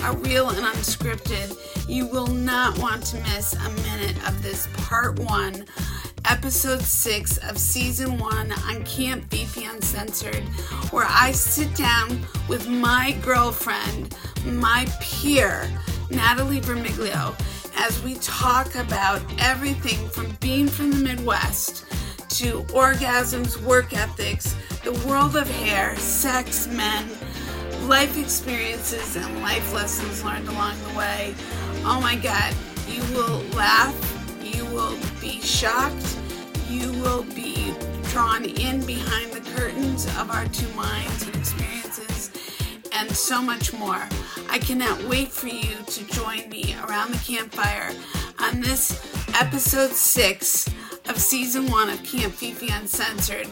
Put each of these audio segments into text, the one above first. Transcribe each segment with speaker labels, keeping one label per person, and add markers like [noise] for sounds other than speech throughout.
Speaker 1: are real and unscripted. You will not want to miss a minute of this part one episode six of season one on Camp Fifi Uncensored, where I sit down with my girlfriend, my peer, Natalie Vermiglio, as we talk about everything from being from the Midwest to orgasms, work ethics, the world of hair, sex, men, life experiences, and life lessons learned along the way. Oh my God, you will laugh, you will be shocked, you will be drawn in behind the curtains of our two minds and experiences, and so much more. I cannot wait for you to join me around the campfire on this episode six of season one of Camp Fifi Uncensored.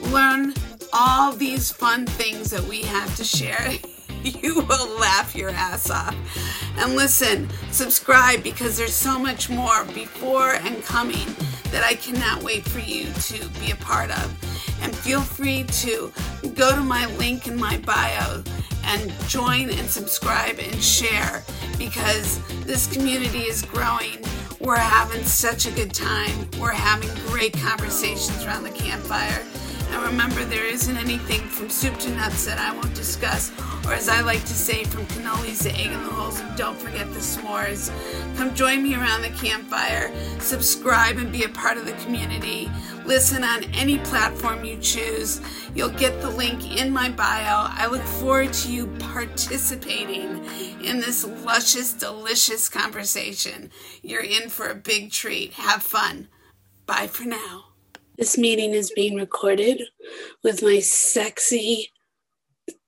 Speaker 1: Learn all these fun things that we have to share. [laughs] You will laugh your ass off. And listen, subscribe because there's so much more before and coming that I cannot wait for you to be a part of. And feel free to go to my link in my bio and join and subscribe and share because this community is growing. We're having such a good time. We're having great conversations around the campfire. And remember, there isn't anything from soup to nuts that I won't discuss, or as I like to say, from cannolis to egg in the holes. And don't forget the s'mores. Come join me around the campfire. Subscribe and be a part of the community. Listen on any platform you choose. You'll get the link in my bio. I look forward to you participating in this luscious, delicious conversation. You're in for a big treat. Have fun. Bye for now. This meeting is being recorded with my sexy.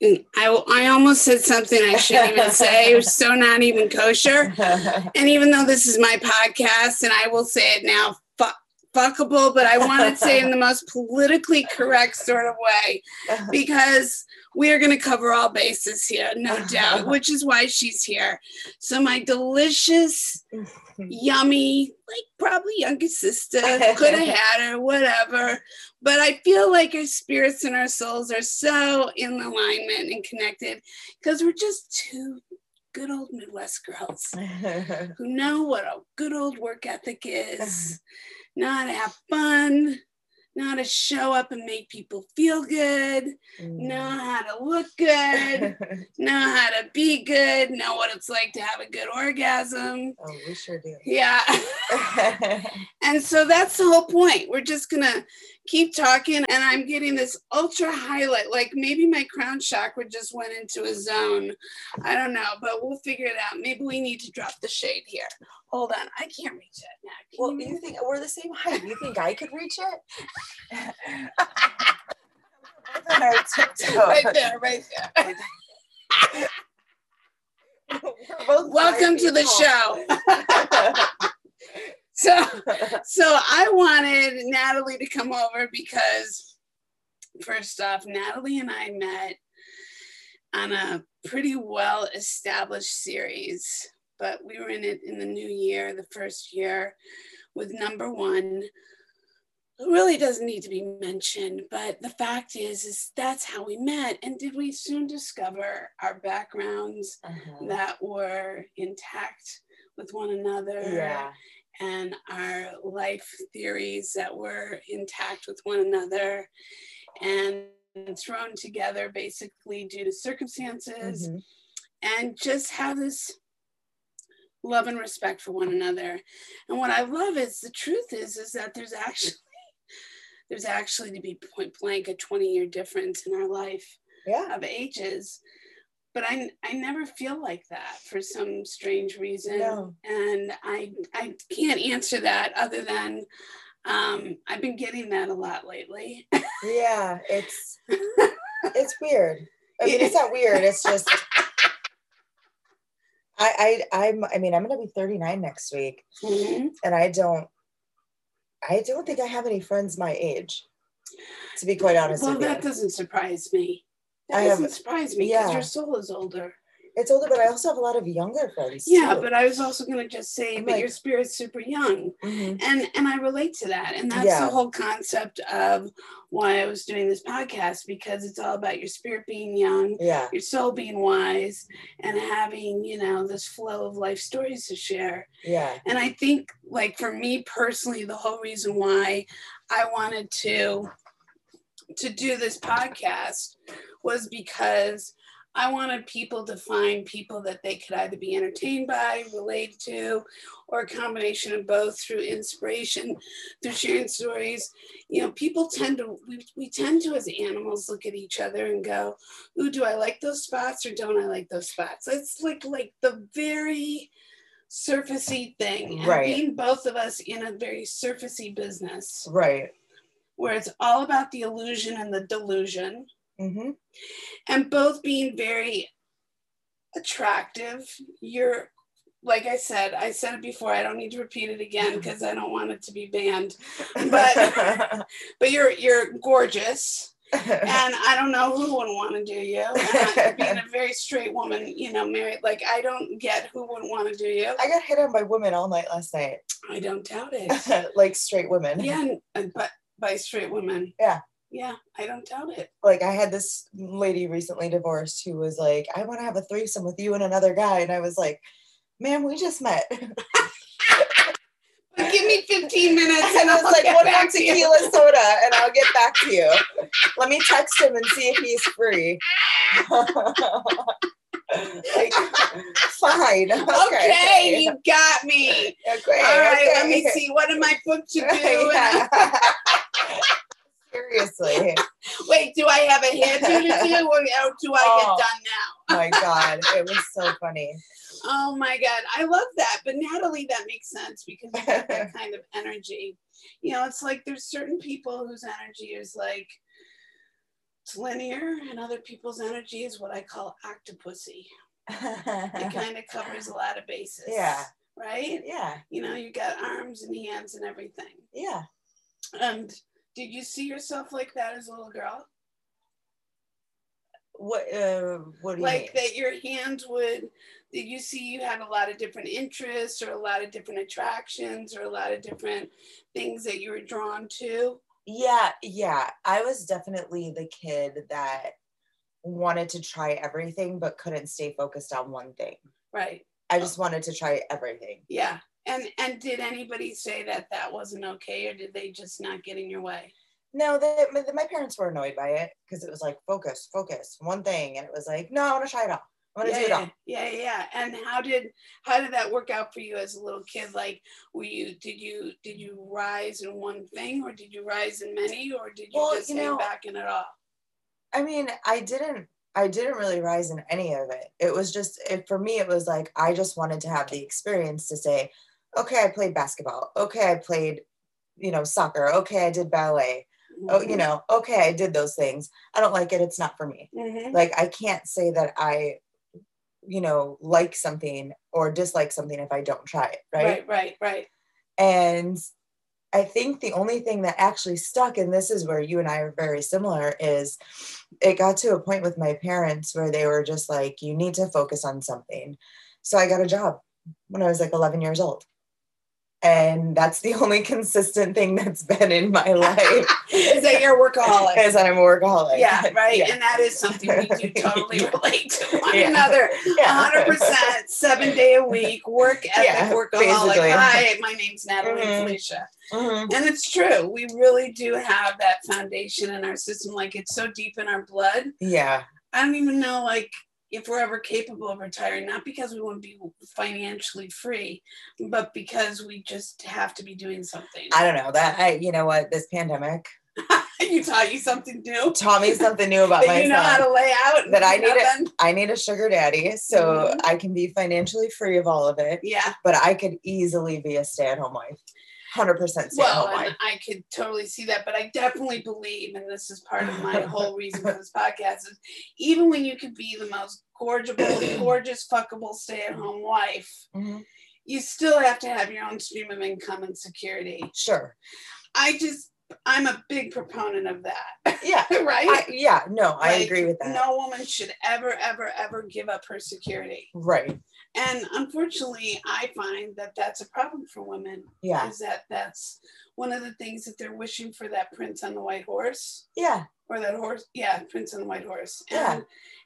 Speaker 1: I, I almost said something I shouldn't even say. It was so not even kosher. [laughs] And even though this is my podcast, and I will say it now, fuck, fuckable, but I want to say in the most politically correct sort of way [laughs] because we are going to cover all bases here, no doubt, [laughs] which is why she's here. So, my delicious Mm-hmm. yummy, like probably younger sister, [laughs] could have had her, whatever. But I feel like our spirits and our souls are so in alignment and connected because we're just two good old Midwest girls [laughs] who know what a good old work ethic is, [laughs] know how to have fun, know how to show up and make people feel good, mm. know how to look good, [laughs] know how to be good, know what it's like to have a good orgasm.
Speaker 2: Oh, we sure do.
Speaker 1: Yeah. [laughs] [laughs] and so that's the whole point. We're just going to keep talking and I'm getting this ultra highlight. Like maybe my crown chakra just went into a zone. I don't know, but we'll figure it out. Maybe we need to drop the shade here. Hold on, I can't reach it now. Can
Speaker 2: well, you, you think we're the same height? You think I could reach it? [laughs]
Speaker 1: right there, right there. [laughs] [laughs] Welcome to the show so so I wanted Natalie to come over because first off, Natalie and I met on a pretty well established series, but we were in it in the new year, the first year, with number one. Who really doesn't need to be mentioned, but the fact is, is that's how we met. And did we soon discover our backgrounds uh-huh. that were intact with one another?
Speaker 2: Yeah
Speaker 1: and our life theories that were intact with one another and thrown together basically due to circumstances mm-hmm. and just have this love and respect for one another and what i love is the truth is is that there's actually [laughs] there's actually to be point blank a 20 year difference in our life
Speaker 2: yeah.
Speaker 1: of ages but I, I never feel like that for some strange reason. No. And I, I can't answer that other than um, I've been getting that a lot lately.
Speaker 2: yeah, it's [laughs] it's weird. I mean, it's not weird. It's just I I I'm I mean I'm gonna be 39 next week, mm-hmm. and I don't I don't think I have any friends my age. To be quite honest
Speaker 1: well, that doesn't surprise me. That I doesn't have, surprise me because yeah. your soul is older.
Speaker 2: it's older, but I also have a lot of younger friends.
Speaker 1: Yeah,
Speaker 2: too.
Speaker 1: but I was also gonna just say,
Speaker 2: I'm
Speaker 1: but
Speaker 2: like-
Speaker 1: your spirit's super young.
Speaker 2: Mhm.
Speaker 1: and and i relate to that and that's
Speaker 2: Yeah.
Speaker 1: the whole concept of why i was doing this podcast because it's all about your spirit being young
Speaker 2: yeah,
Speaker 1: your soul being wise and having you know this flow of life stories to share
Speaker 2: yeah,
Speaker 1: and i think like for me personally the whole reason why i wanted to to do this podcast was because I wanted people to find people that they could either be entertained by, relate to, or a combination of both through inspiration, through sharing stories. You know, people tend to, we, we tend to, as animals, look at each other and go, Ooh, do I like those spots or don't I like those spots? It's like, like the very surfacey thing. And
Speaker 2: Right.
Speaker 1: being both of us in a very surfacey business
Speaker 2: right.
Speaker 1: Where it's all about the illusion and the delusion
Speaker 2: hmm
Speaker 1: and both being very attractive. You're, like I said, I said it before. I don't need to repeat it again because I don't want it to be banned. But [laughs] but you're you're gorgeous, [laughs] and I don't know who wouldn't want to do you. And being [laughs] a very straight woman, you know, married, like I don't get who wouldn't want to do you.
Speaker 2: I got hit on by women all night last night,
Speaker 1: I don't doubt it.
Speaker 2: like straight women.
Speaker 1: Yeah, but by straight women.
Speaker 2: Yeah.
Speaker 1: Yeah, I don't doubt it.
Speaker 2: Like I had this lady recently divorced who was like, "I want to have a threesome with you and another guy," and I was like, "Ma'am, we just met." [laughs]
Speaker 1: Give me 15 minutes
Speaker 2: and I
Speaker 1: I'll
Speaker 2: was like, "One more
Speaker 1: to you."
Speaker 2: tequila soda, and I'll get back to you." Let me text him and see if he's free. [laughs] like, fine. [laughs] Okay.
Speaker 1: Okay, you got me.
Speaker 2: Okay.
Speaker 1: All right, let me see. What am I booked to do?
Speaker 2: Yeah. Seriously.
Speaker 1: Wait, do I have a hairdo to do or, do I
Speaker 2: Oh.
Speaker 1: get done now? [laughs]
Speaker 2: my God. It was [laughs] so funny.
Speaker 1: Oh my God, I love that. But Natalie, that makes sense because you have that [laughs] kind of energy. You know, it's like there's certain people whose energy is like it's linear, and other people's energy is what I call octopussy. It kind of covers a lot of bases.
Speaker 2: Yeah.
Speaker 1: Right?
Speaker 2: yeah.
Speaker 1: You know, you got arms and hands and everything.
Speaker 2: Yeah.
Speaker 1: And did you see yourself like that as a little girl?
Speaker 2: What uh what do you
Speaker 1: Like that your hands would, did you see you had a lot of different interests or a lot of different attractions or a lot of different things that you were drawn to?
Speaker 2: Yeah, yeah. I was definitely the kid that wanted to try everything but couldn't stay focused on one thing.
Speaker 1: Right.
Speaker 2: I just wanted to try everything.
Speaker 1: Yeah. And and did anybody say that that wasn't okay or did they just not get in your way?
Speaker 2: No, they, my, parents were annoyed by it because it was like focus, focus, one thing, and it was like, no, I want to try it all. I want to
Speaker 1: yeah,
Speaker 2: do it all.
Speaker 1: yeah, yeah. And how did how did that work out for you as a little kid? Like, were you did you did you rise in one thing, or did you rise in many, or did you
Speaker 2: Well,
Speaker 1: just
Speaker 2: you
Speaker 1: hang
Speaker 2: know,
Speaker 1: back in it all?
Speaker 2: I mean, I didn't. I didn't really rise in any of it. It was just it, for me. It was like I just wanted to have the experience to say, okay, I played basketball. Okay, I played, you know, soccer. Okay, I did ballet. Oh, you know, okay, I did those things. I don't like it. It's not for me.
Speaker 1: Mhm.
Speaker 2: Like I can't say that I, you know, like something or dislike something if I don't try it. Right.
Speaker 1: right, right, right.
Speaker 2: And I think the only thing that actually stuck, and this is where you and I are very similar, is it got to a point with my parents where they were just like, you need to focus on something. So I got a job when I was like 11 years old. And that's the [laughs] only consistent thing that's been in my [laughs] life
Speaker 1: Is that you're a workaholic?
Speaker 2: is that I'm a workaholic.
Speaker 1: yeah, right. [laughs]
Speaker 2: Yeah.
Speaker 1: And that is something we do totally relate to one
Speaker 2: Yeah.
Speaker 1: another.
Speaker 2: Yeah.
Speaker 1: hundred percent, seven day a week, work ethic,
Speaker 2: Yeah,
Speaker 1: workaholic.
Speaker 2: basically.
Speaker 1: Hi, my name's Natalie
Speaker 2: Mhm.
Speaker 1: Felicia.
Speaker 2: Mhm.
Speaker 1: And it's true. We really do have that foundation in our system. Like it's so deep in our blood.
Speaker 2: Yeah.
Speaker 1: I don't even know like if we're ever capable of retiring, not because we want to be financially free, but because we just have to be doing something.
Speaker 2: I don't know that I, you know what, this pandemic [laughs]
Speaker 1: you taught you something new.
Speaker 2: taught me something new about [laughs]
Speaker 1: that you know how to lay out
Speaker 2: That I need
Speaker 1: nothing.
Speaker 2: I need a sugar daddy so
Speaker 1: Mhm.
Speaker 2: I can be financially free of all of it,
Speaker 1: Yeah.
Speaker 2: but I could easily be a stay at home wife. 100% stay at
Speaker 1: Well,
Speaker 2: home
Speaker 1: and
Speaker 2: wife.
Speaker 1: I could totally see that, but I definitely believe, and this is part of my [laughs] whole reason for this podcast, is even when you could be the most gorgeous, [clears throat] gorgeous, fuckable stay-at-home wife,
Speaker 2: Mhm.
Speaker 1: you still have to have your own stream of income and security.
Speaker 2: Sure.
Speaker 1: I just, I'm a big proponent of that.
Speaker 2: yeah. [laughs]
Speaker 1: right?
Speaker 2: I, yeah, no, I agree with that.
Speaker 1: No woman should ever, ever, ever give up her security.
Speaker 2: Right.
Speaker 1: And unfortunately, I find that that's a problem for women.
Speaker 2: Yeah.
Speaker 1: Is that that's one of the things that they're wishing for that prince on the white horse
Speaker 2: Yeah.
Speaker 1: or that horse. Yeah, prince on the white horse.
Speaker 2: Yeah.
Speaker 1: And,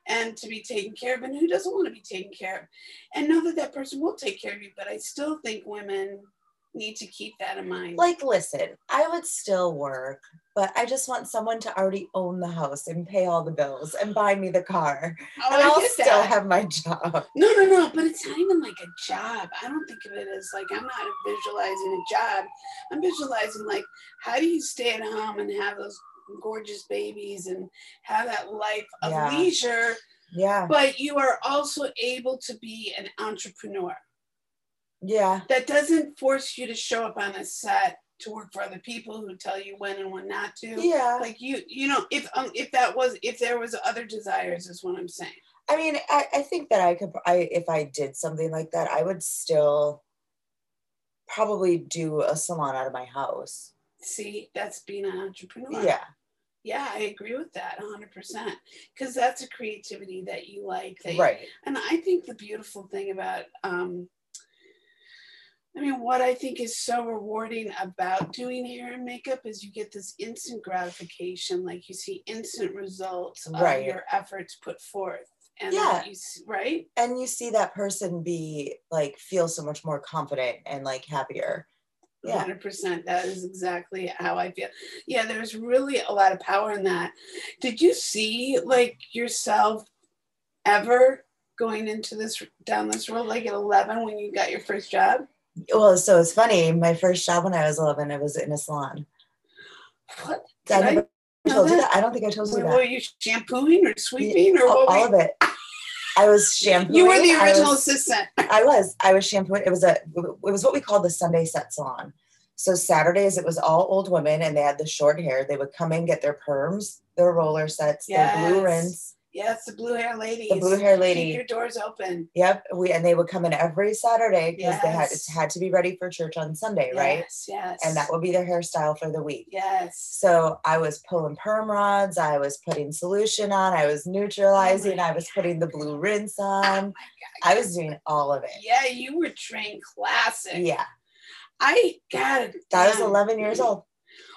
Speaker 1: and to be taken care of. And who doesn't want to be taken care of? And know that that person will take care of you. But I still think women need to keep that in mind.
Speaker 2: Like, listen, I would still work, but I just want someone to already own the house and pay all the bills and buy me the car.
Speaker 1: oh,
Speaker 2: and
Speaker 1: I
Speaker 2: I'll still
Speaker 1: that.
Speaker 2: have my job.
Speaker 1: No, no, no, but it's not even like a job. I don't think of it as like I'm not visualizing a job. I'm visualizing like how do you stay at home and have those gorgeous babies and have that life of
Speaker 2: Yeah.
Speaker 1: leisure,
Speaker 2: Yeah.
Speaker 1: but you are also able to be an entrepreneur.
Speaker 2: Yeah.
Speaker 1: That doesn't force you to show up on a set to work for other people who tell you when and when not to.
Speaker 2: Yeah.
Speaker 1: Like you, you know, if um, if that was if there was other desires, is what I'm saying.
Speaker 2: I mean, I, I think that I could, I if I did something like that, I would still probably do a salon out of my house.
Speaker 1: See, that's being an entrepreneur.
Speaker 2: Yeah.
Speaker 1: Yeah, I agree with that 100% because that's a creativity that you like. That you-
Speaker 2: Right.
Speaker 1: and I think the beautiful thing about, um, I mean, what I think is so rewarding about doing hair and makeup is you get this instant gratification. Like you see instant results of your efforts put forth. And
Speaker 2: Yeah.
Speaker 1: you right?
Speaker 2: And you see that person be like, feel so much more confident and like happier. Yeah.
Speaker 1: 100%. That is exactly how I feel. Yeah, there's really a lot of power in that. Did you see like yourself ever going into this down this road like at 11 when you got your first job?
Speaker 2: Well, so it's funny. My first job when I was 11, I was in a salon.
Speaker 1: What?
Speaker 2: Did I
Speaker 1: I
Speaker 2: never
Speaker 1: know
Speaker 2: told you
Speaker 1: that?
Speaker 2: I don't think I told you
Speaker 1: Were,
Speaker 2: that.
Speaker 1: were you shampooing or sweeping or
Speaker 2: all,
Speaker 1: what?
Speaker 2: all of it. I was shampooing.
Speaker 1: you were the
Speaker 2: I
Speaker 1: original
Speaker 2: was-
Speaker 1: assistant. [laughs]
Speaker 2: I was. I was shampooing. It was a. It was what we called the Sunday set salon. So Saturdays it was all old women, and they had the short hair. They would come in, get their perms, their roller sets, their blue
Speaker 1: Yes.
Speaker 2: rinse,
Speaker 1: Yes, the blue hair ladies.
Speaker 2: the blue hair
Speaker 1: Keep
Speaker 2: lady.
Speaker 1: your doors open.
Speaker 2: Yep. We and they would come in every Saturday because they had it had to be ready for church on Sunday, right?
Speaker 1: Yes, yes.
Speaker 2: And that would be their hairstyle for the week.
Speaker 1: Yes.
Speaker 2: So I was pulling perm rods, I was putting solution on, I was oh neutralizing, I was putting the blue rinse
Speaker 1: Oh
Speaker 2: on.
Speaker 1: my
Speaker 2: I was doing all of it.
Speaker 1: Yeah, you were trained classic.
Speaker 2: Yeah.
Speaker 1: I got it.
Speaker 2: I was 11 years old.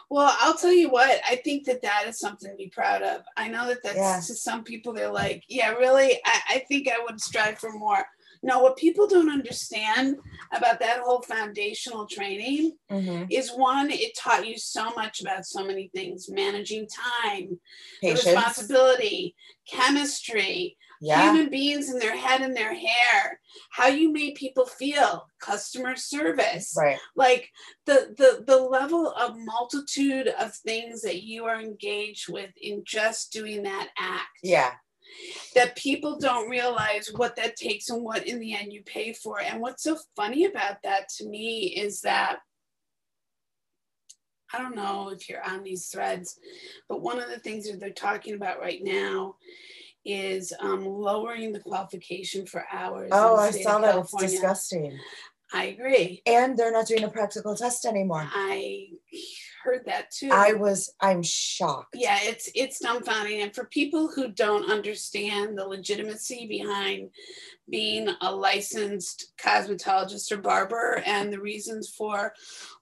Speaker 1: Well, I'll tell you what, I think that that is something to be proud of. I know that that's
Speaker 2: Yeah.
Speaker 1: to some people, they're like, yeah, really? I, I think I would strive for more. No, what people don't understand about that whole foundational training
Speaker 2: Mhm.
Speaker 1: is one, it taught you so much about so many things managing time, responsibility, chemistry,
Speaker 2: Yeah.
Speaker 1: human beings in their head and their hair, how you made people feel, customer service
Speaker 2: Right.
Speaker 1: like the the the level of multitude of things that you are engaged with in just doing that act
Speaker 2: Yeah.
Speaker 1: that people don't realize what that takes and what in the end you pay for and what's so funny about that to me is that I don't know if you're on these threads, but one of the things that they're talking about right now is um, lowering the qualification for hours.
Speaker 2: Oh, I saw that. It's disgusting.
Speaker 1: I agree.
Speaker 2: And they're not doing a practical test anymore.
Speaker 1: I heard that too.
Speaker 2: I was, I'm shocked.
Speaker 1: yeah, it's it's dumbfounding, and for people who don't understand the legitimacy behind being a licensed cosmetologist or barber, and the reasons for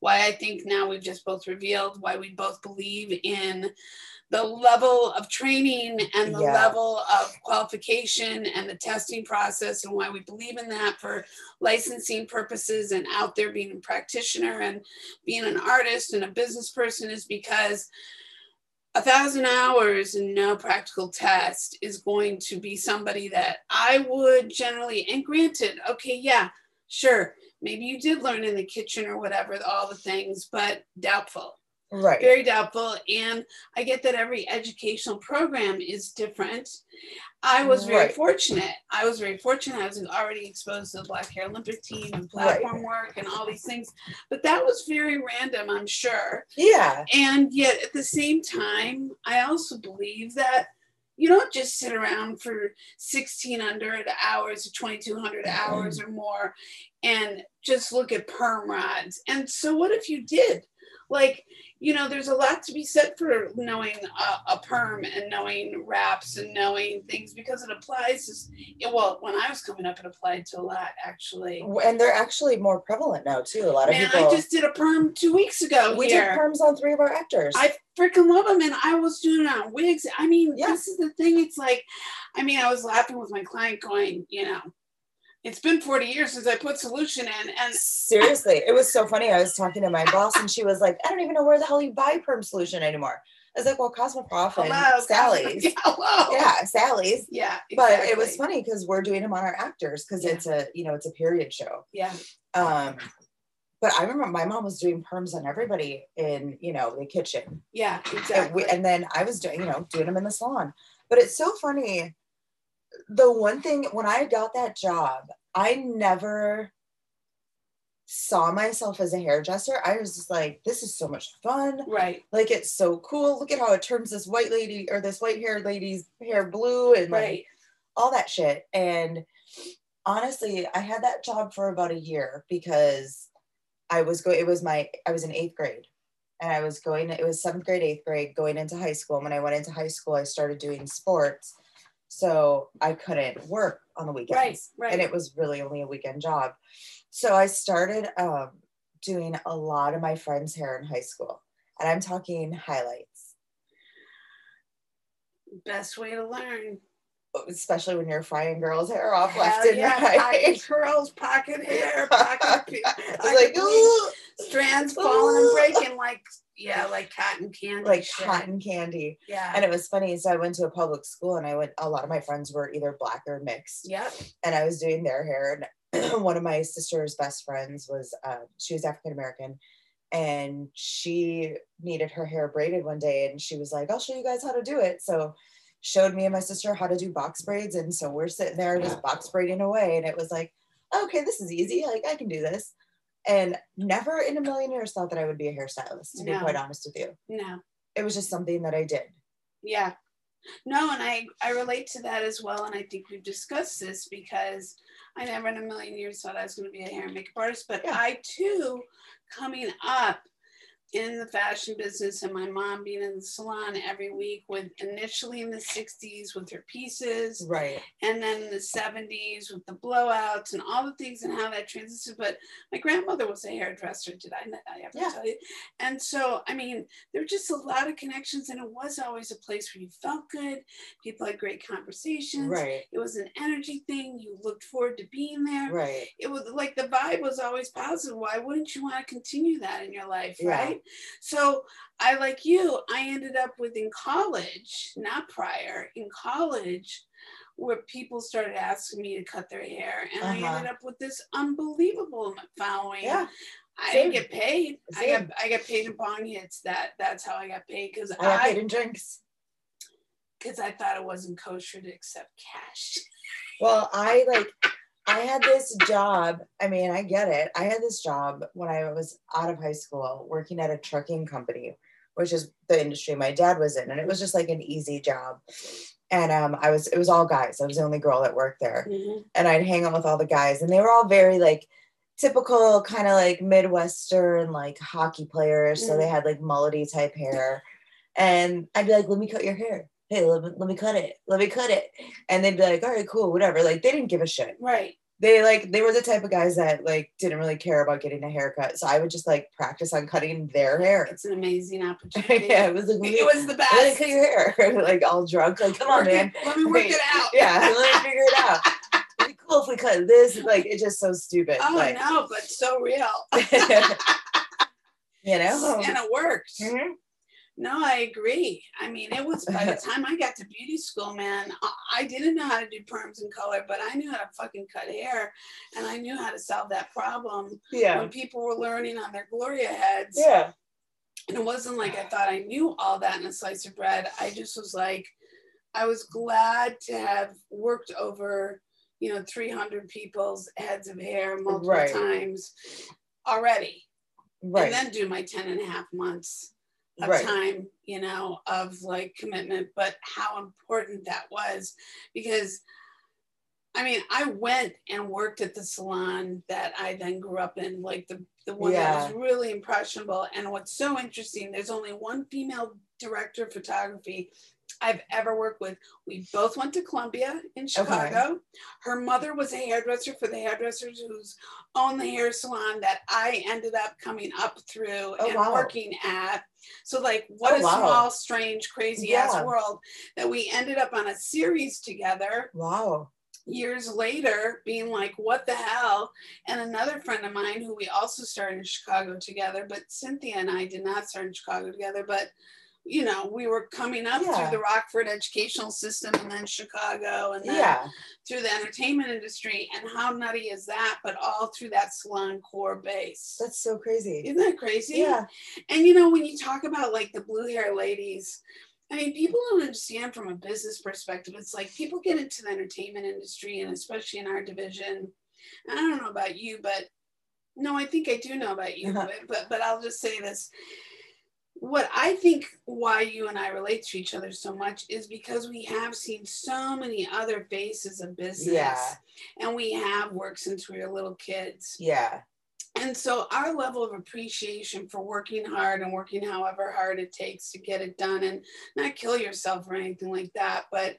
Speaker 1: why I think now we've just both revealed why we both believe in the level of training and the
Speaker 2: Yeah.
Speaker 1: level of qualification and the testing process and why we believe in that for licensing purposes and out there being a practitioner and being an artist and a business person is because a thousand hours and no practical test is going to be somebody that I would generally, and granted, okay, yeah, sure, maybe you did learn in the kitchen or whatever, all the things, but doubtful
Speaker 2: Right.
Speaker 1: very doubtful. And i get that every educational program is different. I was very
Speaker 2: Right.
Speaker 1: fortunate. I was very fortunate. I was already exposed to the black hair olympic team and
Speaker 2: Right.
Speaker 1: platform work and all these things. But that was very random i'm sure.
Speaker 2: Yeah.
Speaker 1: and yet at the same time i also believe that you don't just sit around for 1600 hours or 2200 mm-hmm. hours or more and just look at perm rods. And so what if you did like you know there's a lot to be said for knowing a, a perm and knowing wraps and knowing things because it applies to, well when i was coming up it applied to a lot actually
Speaker 2: and they're actually more prevalent now too a lot of
Speaker 1: man
Speaker 2: people
Speaker 1: i just did a perm two weeks ago
Speaker 2: we
Speaker 1: here.
Speaker 2: did perms on three of our actors
Speaker 1: I freaking love them, and I was doing it on wigs. I mean,
Speaker 2: Yeah.
Speaker 1: this is the thing. It's like, I mean, I was laughing with my client, going, you know, it's been 40 years since I put solution in, and
Speaker 2: seriously it was so funny i was talking to my boss and she was like i don't even know where the hell you buy perm solution anymore. I was like well cosmoprof and
Speaker 1: hello, [laughs]
Speaker 2: sally's.
Speaker 1: Yeah, hello,
Speaker 2: yeah sally's.
Speaker 1: Yeah.
Speaker 2: but it was funny because we're doing them on our actors because
Speaker 1: Yeah.
Speaker 2: it's a you know it's a period show.
Speaker 1: Yeah,
Speaker 2: um but i remember my mom was doing perms on everybody in you know the kitchen.
Speaker 1: Yeah,
Speaker 2: and, we, and then i was doing you know doing them in the salon. But it's so funny the one thing when i got that job i never saw myself as a hairdresser i was just like this is so much fun
Speaker 1: right,
Speaker 2: like it's so cool look at how it turns this white lady or this white haired lady's hair blue and like
Speaker 1: right.
Speaker 2: all that shit. And honestly, I had that job for about a year because I was going, it was my, I was in eighth grade and I was going, it was seventh grade, eighth grade, going into high school. And when I went into high school, I started doing sports. So I couldn't work on the weekends.
Speaker 1: Right, right.
Speaker 2: And it was really only a weekend job. So I started um, doing a lot of my friends' hair in high school. And I'm talking highlights,
Speaker 1: Best way to learn.
Speaker 2: Especially when you're frying girls' hair off
Speaker 1: Hell
Speaker 2: left and
Speaker 1: yeah,
Speaker 2: right.
Speaker 1: pocket curls, [laughs] pocket hair, pocket, [laughs] pocket
Speaker 2: like, ooh,
Speaker 1: strands [laughs] falling and breaking like yeah, like cotton candy.
Speaker 2: like
Speaker 1: shit.
Speaker 2: cotton candy.
Speaker 1: Yeah.
Speaker 2: And it was funny. So I went to a public school and I went, a lot of my friends were either black or mixed.
Speaker 1: Yep.
Speaker 2: And I was doing their hair. And [clears throat] one of my sister's best friends was, uh, she was African American. And she needed her hair braided one day. And she was like, I'll show you guys how to do it. So showed me and my sister how to do box braids. And so we're sitting there just box braiding away. And it was like, okay, this is easy. Like I can do this. And never in a million years thought that I would be a hairstylist, to be quite honest with you.
Speaker 1: No.
Speaker 2: It was just something that I did.
Speaker 1: Yeah. No, and I I relate to that as well, and I think we've discussed this because I never in a million years thought I was going to be a hair and makeup artist, but
Speaker 2: Yeah.
Speaker 1: I too, coming up in the fashion business, and my mom being in the salon every week with initially in the '60s with her pieces,
Speaker 2: Right.
Speaker 1: and then in the 70s with the blowouts and all the things and how that transitioned. But my grandmother was a hairdresser. Did I, I ever
Speaker 2: Yeah.
Speaker 1: tell you? And so, I mean, there were just a lot of connections, and it was always a place where you felt good. People had great conversations.
Speaker 2: Right.
Speaker 1: It was an energy thing. You looked forward to being there.
Speaker 2: Right.
Speaker 1: It was like the vibe was always positive. Why wouldn't you want to continue that in your life?
Speaker 2: Yeah.
Speaker 1: Right. So I like you, I ended up with in college, not prior, in college, where people started asking me to cut their hair. And I
Speaker 2: Uh-huh.
Speaker 1: ended up with this unbelievable following.
Speaker 2: Yeah.
Speaker 1: I
Speaker 2: Same.
Speaker 1: didn't get paid. I got I got paid in bong hits. That that's how I got paid because
Speaker 2: I got paid
Speaker 1: I
Speaker 2: in drinks.
Speaker 1: because I thought it wasn't kosher to accept cash.
Speaker 2: Well, I like I had this job. I mean, I get it. I had this job when I was out of high school working at a trucking company, which is the industry my dad was in. And it was just like an easy job. And um, I was, it was all guys. I was the only girl that worked there. And I'd hang out with all the guys, and they were all very like typical, kind of like Midwestern, like hockey players. So they had like mullety type hair. And I'd be like, let me cut your hair. Hey, let me, let me cut it. Let me cut it. And they'd be like, all right, cool, whatever. Like they didn't give a shit
Speaker 1: Right.
Speaker 2: they like they were the type of guys that like didn't really care about getting a haircut. So I would just like practice on cutting their hair.
Speaker 1: It's an amazing [laughs] opportunity.
Speaker 2: yeah, it was like
Speaker 1: It was the
Speaker 2: let me
Speaker 1: best.
Speaker 2: cut your hair. [laughs] like all drunk. Like, come on,
Speaker 1: it-
Speaker 2: man.
Speaker 1: Let me work
Speaker 2: Wait,
Speaker 1: it out.
Speaker 2: Yeah, let me [laughs] figure it out. It'd be cool if we cut this. Like it's just so stupid.
Speaker 1: Oh
Speaker 2: like,
Speaker 1: no, but so real.
Speaker 2: you know.
Speaker 1: and it worked.
Speaker 2: Mhm.
Speaker 1: No, I agree. I mean, it was by the [laughs] time I got to beauty school, man, I, didn't know how to do perms and color, but I knew how to fucking cut hair and I knew how to solve that problem
Speaker 2: Yeah.
Speaker 1: when people were learning on their Gloria heads.
Speaker 2: Yeah.
Speaker 1: And it wasn't like I thought I knew all that in a slice of bread. I just was like, I was glad to have worked over, you know, 300 people's heads of hair multiple
Speaker 2: Right.
Speaker 1: times already.
Speaker 2: Right.
Speaker 1: And then do my 10 and a half months of
Speaker 2: Right.
Speaker 1: time, you know, of like commitment, but how important that was because I mean, I went and worked at the salon that I then grew up in, like the the one
Speaker 2: Yeah.
Speaker 1: that was really impressionable. And what's so interesting, there's only one female director of photography I've ever worked with. We both went to Columbia in Chicago. Her mother was a hairdresser for the hairdressers who's owned the hair salon that I ended up coming up through
Speaker 2: Oh,
Speaker 1: and
Speaker 2: wow.
Speaker 1: working at. So, like, what
Speaker 2: Oh,
Speaker 1: a
Speaker 2: wow.
Speaker 1: small, strange, crazy ass world that we ended up on a series together
Speaker 2: Wow.
Speaker 1: years later being like what the hell and another friend of mine who we also started in chicago together but cynthia and i did not start in chicago together but you know we were coming up
Speaker 2: Yeah.
Speaker 1: through the rockford educational system and then chicago and then
Speaker 2: Yeah.
Speaker 1: through the entertainment industry and how nutty is that but all through that salon core base
Speaker 2: That's so crazy.
Speaker 1: isn't that crazy
Speaker 2: Yeah.
Speaker 1: and you know, when you talk about like the blue hair ladies, I mean, people don't understand from a business perspective. It's like people get into the entertainment industry, and especially in our division. I don't know about you, but no, I think I do know about you.
Speaker 2: Uh-huh.
Speaker 1: but, but but I'll just say this. What I think why you and I relate to each other so much is because we have seen so many other faces of business.
Speaker 2: Yeah.
Speaker 1: And we have worked since we were little kids.
Speaker 2: Yeah.
Speaker 1: And so our level of appreciation for working hard and working however hard it takes to get it done and not kill yourself or anything like that, but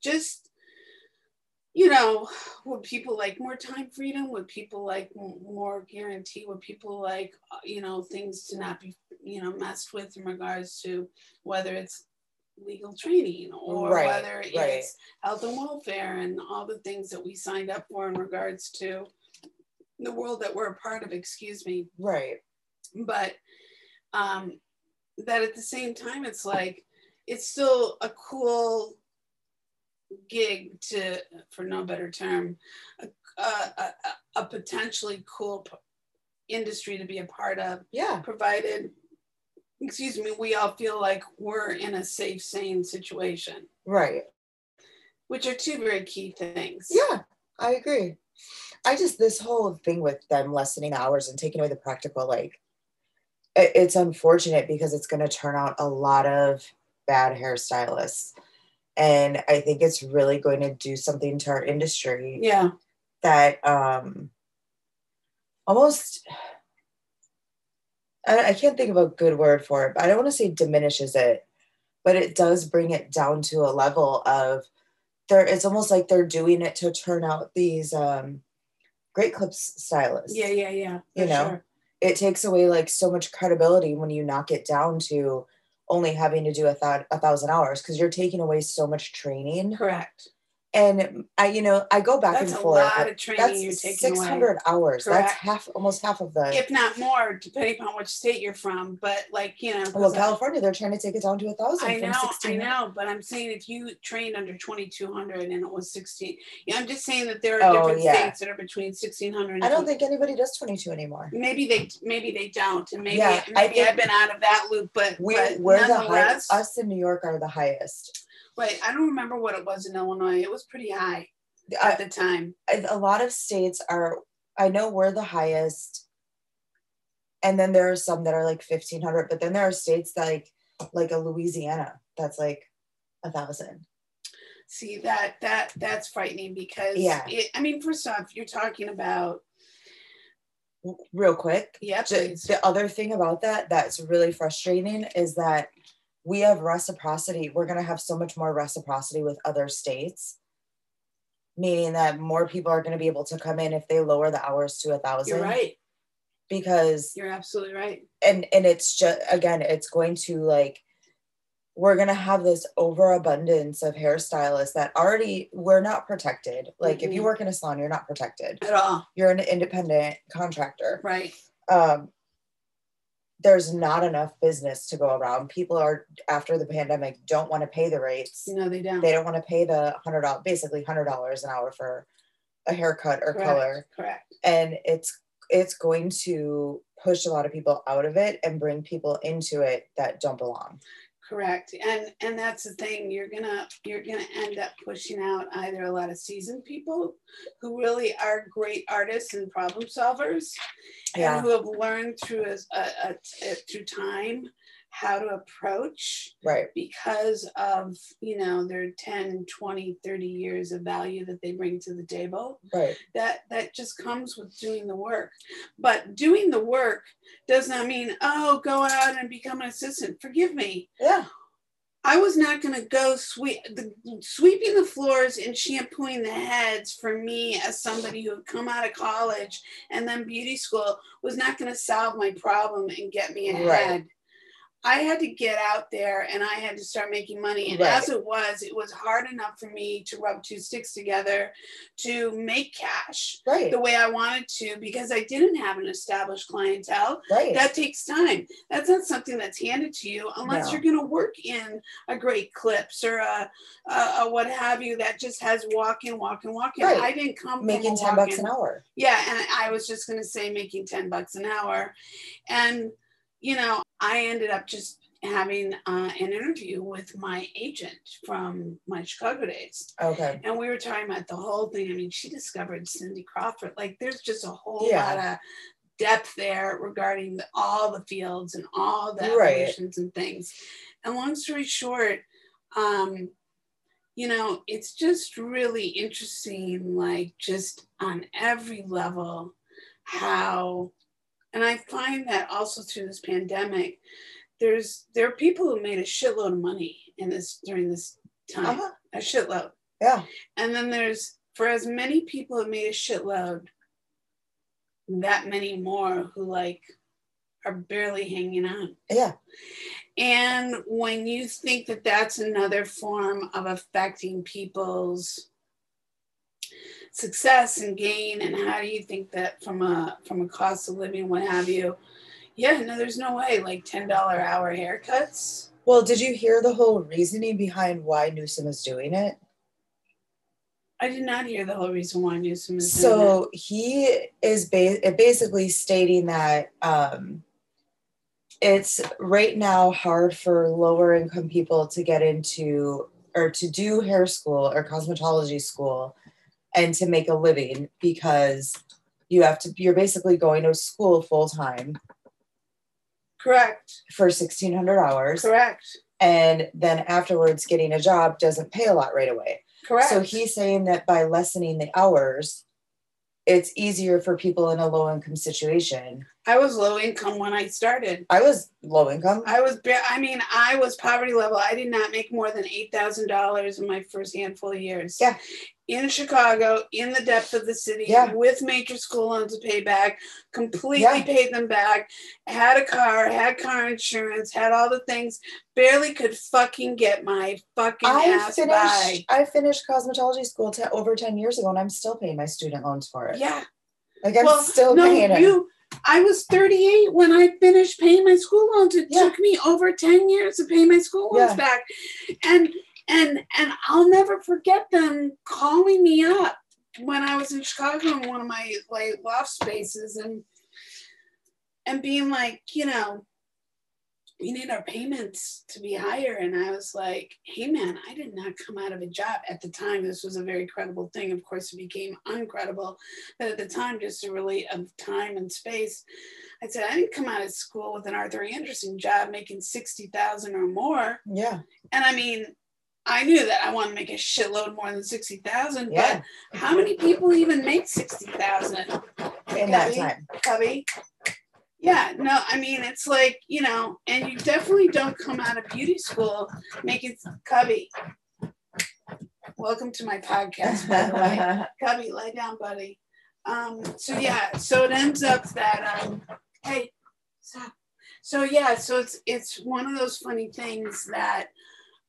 Speaker 1: just, you know, would people like more time freedom? Would people like more guarantee? Would people like, uh, you know, things to not be, you know, messed with in regards to whether it's legal training or
Speaker 2: Right,
Speaker 1: whether it's
Speaker 2: right.
Speaker 1: health and welfare and all the things that we signed up for in regards to the world that we're a part of, excuse me.
Speaker 2: Right.
Speaker 1: But um, that at the same time, it's like, it's still a cool gig to, for no better term, a, a, a, a potentially cool industry to be a part of,
Speaker 2: Yeah.
Speaker 1: provided, excuse me, we all feel like we're in a safe, sane situation,
Speaker 2: Right.
Speaker 1: which are two very key things.
Speaker 2: Yeah. I agree. I just this whole thing with them lessening hours and taking away the practical, like it- it's unfortunate because it's going to turn out a lot of bad hairstylists. And I think it's really going to do something to our industry
Speaker 1: Yeah.
Speaker 2: that um almost I, I can't think of a good word for it, but I don't want to say diminishes it, but it does bring it down to a level of there it's almost like they're doing it to turn out these um great clips stylists.
Speaker 1: Yeah. Yeah. Yeah.
Speaker 2: You know,
Speaker 1: sure.
Speaker 2: It takes away like so much credibility when you knock it down to only having to do a, thou- a thousand hours because you're taking away so much training.
Speaker 1: Correct.
Speaker 2: And I, you know, I go back
Speaker 1: That's
Speaker 2: and
Speaker 1: a
Speaker 2: forth.
Speaker 1: lot of training
Speaker 2: That's
Speaker 1: you're taking
Speaker 2: six
Speaker 1: away.
Speaker 2: hundred hours. That's half, almost half of the.
Speaker 1: if not more, depending upon which state you're from. But like you know.
Speaker 2: well,
Speaker 1: I-
Speaker 2: California, they're trying to take it down to a thousand.
Speaker 1: I know, I
Speaker 2: 1600.
Speaker 1: know, but I'm saying if you trained under 2200 and it was 16, yeah, I'm just saying that there are
Speaker 2: Oh,
Speaker 1: different
Speaker 2: yeah.
Speaker 1: states that are between 1600. And
Speaker 2: I don't think anybody does twenty-two anymore.
Speaker 1: maybe they maybe they don't, and maybe
Speaker 2: Yeah, I
Speaker 1: maybe I've been out of that loop, but
Speaker 2: We
Speaker 1: but
Speaker 2: we're the highest. Us in New York are the highest.
Speaker 1: Wait, I don't remember what it was in Illinois. It was pretty high
Speaker 2: I-
Speaker 1: at the time.
Speaker 2: a lot of states are i know we're the highest and then there are some that are like 1500 but then there are states that like like a louisiana that's like a thousand
Speaker 1: See that that that's frightening because
Speaker 2: Yeah.
Speaker 1: it, I mean, first off, you're talking about
Speaker 2: real quick
Speaker 1: yeah, please.
Speaker 2: the other thing about that that's really frustrating is that we have reciprocity we're going to have so much more reciprocity with other states meaning that more people are going to be able to come in if they lower the hours to a thousand
Speaker 1: You're right.
Speaker 2: because
Speaker 1: You're absolutely right.
Speaker 2: and and it's just again it's going to like we're going to have this overabundance of hairstylists that already we're not protected like if you
Speaker 1: Mhm.
Speaker 2: work in a salon you're not protected
Speaker 1: At all.
Speaker 2: you're an independent contractor
Speaker 1: Right.
Speaker 2: um there's not enough business to go around people are after the pandemic don't want to pay the rates
Speaker 1: No, they don't.
Speaker 2: they don't want to pay the hundred dollars basically hundred dollars an hour for a haircut or
Speaker 1: Correct.
Speaker 2: color
Speaker 1: Correct.
Speaker 2: and it's it's going to push a lot of people out of it and bring people into it that don't belong
Speaker 1: Correct. And and that's the thing. You're gonna you're gonna end up pushing out either a lot of seasoned people who really are great artists and problem solvers,
Speaker 2: Yeah.
Speaker 1: and who have learned through a, a, a, through time how to approach
Speaker 2: Right.
Speaker 1: because of you know their 10 20 30 years of value that they bring to the table
Speaker 2: Right.
Speaker 1: that that just comes with doing the work but doing the work does not mean oh go out and become an assistant forgive me
Speaker 2: Yeah.
Speaker 1: I was not going to go sweep the, sweeping the floors and shampooing the heads for me as somebody who had come out of college and then beauty school was not going to solve my problem and get me ahead.
Speaker 2: Right.
Speaker 1: I had to get out there and I had to start making money. And
Speaker 2: Right.
Speaker 1: as it was, it was hard enough for me to rub two sticks together to make cash
Speaker 2: Right.
Speaker 1: the way I wanted to because I didn't have an established clientele
Speaker 2: Right.
Speaker 1: that takes time. That's not something that's handed to you unless
Speaker 2: No.
Speaker 1: you're going to work in a great clips or a, a, a what have you that just has walk in, walk in, walk in.
Speaker 2: Right.
Speaker 1: I didn't come
Speaker 2: Making
Speaker 1: from
Speaker 2: 10 bucks an hour.
Speaker 1: Yeah, and I was just going to say making 10 bucks an hour. And, you know, I ended up just having uh, an interview with my agent from my Chicago days.
Speaker 2: Okay.
Speaker 1: And we were talking about the whole thing. I mean, she discovered Cindy Crawford. Like, there's just a whole
Speaker 2: Yeah.
Speaker 1: lot of depth there regarding the, all the fields and all the
Speaker 2: Right.
Speaker 1: and things. And long story short, um, you know, it's just really interesting, like, just on every level, how, and I find that also through this pandemic, there's there are people who made a shitload of money in this during this time,
Speaker 2: Uh-huh.
Speaker 1: a shitload.
Speaker 2: Yeah.
Speaker 1: And then there's for as many people who made a shitload, that many more who like are barely hanging on.
Speaker 2: Yeah.
Speaker 1: And when you think that that's another form of affecting people's success and gain, and how do you think that from a from a cost of living, what have you? Yeah, no, there's no way. Like ten dollar hour haircuts.
Speaker 2: Well, did you hear the whole reasoning behind why Newsom is doing it?
Speaker 1: I did not hear the whole reason why Newsom is doing
Speaker 2: So he is ba- basically stating that um, it's right now hard for lower income people to get into or to do hair school or cosmetology school and to make a living because you have to you're basically going to school full time.
Speaker 1: Correct.
Speaker 2: for 1600 hours
Speaker 1: Correct.
Speaker 2: and then afterwards getting a job doesn't pay a lot right away
Speaker 1: Correct.
Speaker 2: So he's saying that by lessening the hours, it's easier for people in a low income situation.
Speaker 1: I was low income when I started.
Speaker 2: I was low income.
Speaker 1: I was, ba- I mean, I was poverty level. I did not make more than eight thousand dollars in my first handful of years.
Speaker 2: Yeah.
Speaker 1: In Chicago, in the depth of the city,
Speaker 2: Yeah.
Speaker 1: with major school loans to pay back, completely
Speaker 2: Yeah.
Speaker 1: paid them back. Had a car, had car insurance, had all the things. Barely could fucking get my fucking
Speaker 2: I
Speaker 1: ass
Speaker 2: finished.
Speaker 1: by.
Speaker 2: I finished cosmetology school te- over ten years ago, and I'm still paying my student loans for it.
Speaker 1: Yeah.
Speaker 2: Like I'm
Speaker 1: well,
Speaker 2: still
Speaker 1: no,
Speaker 2: paying it.
Speaker 1: you. I was 38 when I finished paying my school loans. It
Speaker 2: Yeah.
Speaker 1: took me over 10 years to pay my school loans
Speaker 2: Yeah.
Speaker 1: back. And and and I'll never forget them calling me up when I was in Chicago in one of my like loft spaces and and being like, you know, we need our payments to be higher. And I was like, hey man, I did not come out of a job. At the time, this was a very credible thing. Of course, it became uncredible. But at the time, just to relate of time and space, I said, I didn't come out of school with an Arthur Andersen job making 60,000 or more.
Speaker 2: yeah.
Speaker 1: And I mean, I knew that I want to make a shitload more than 60,000,
Speaker 2: Yeah.
Speaker 1: but how many people even make 60,000?
Speaker 2: In that time.
Speaker 1: Cubby? Yeah, no, I mean, it's like, you know, and you definitely don't come out of beauty school making cubby. Welcome to my podcast, by the way. [laughs] Cubby, lay down, buddy. Um, so yeah, so it ends up that um, hey, stop. So yeah, so it's it's one of those funny things that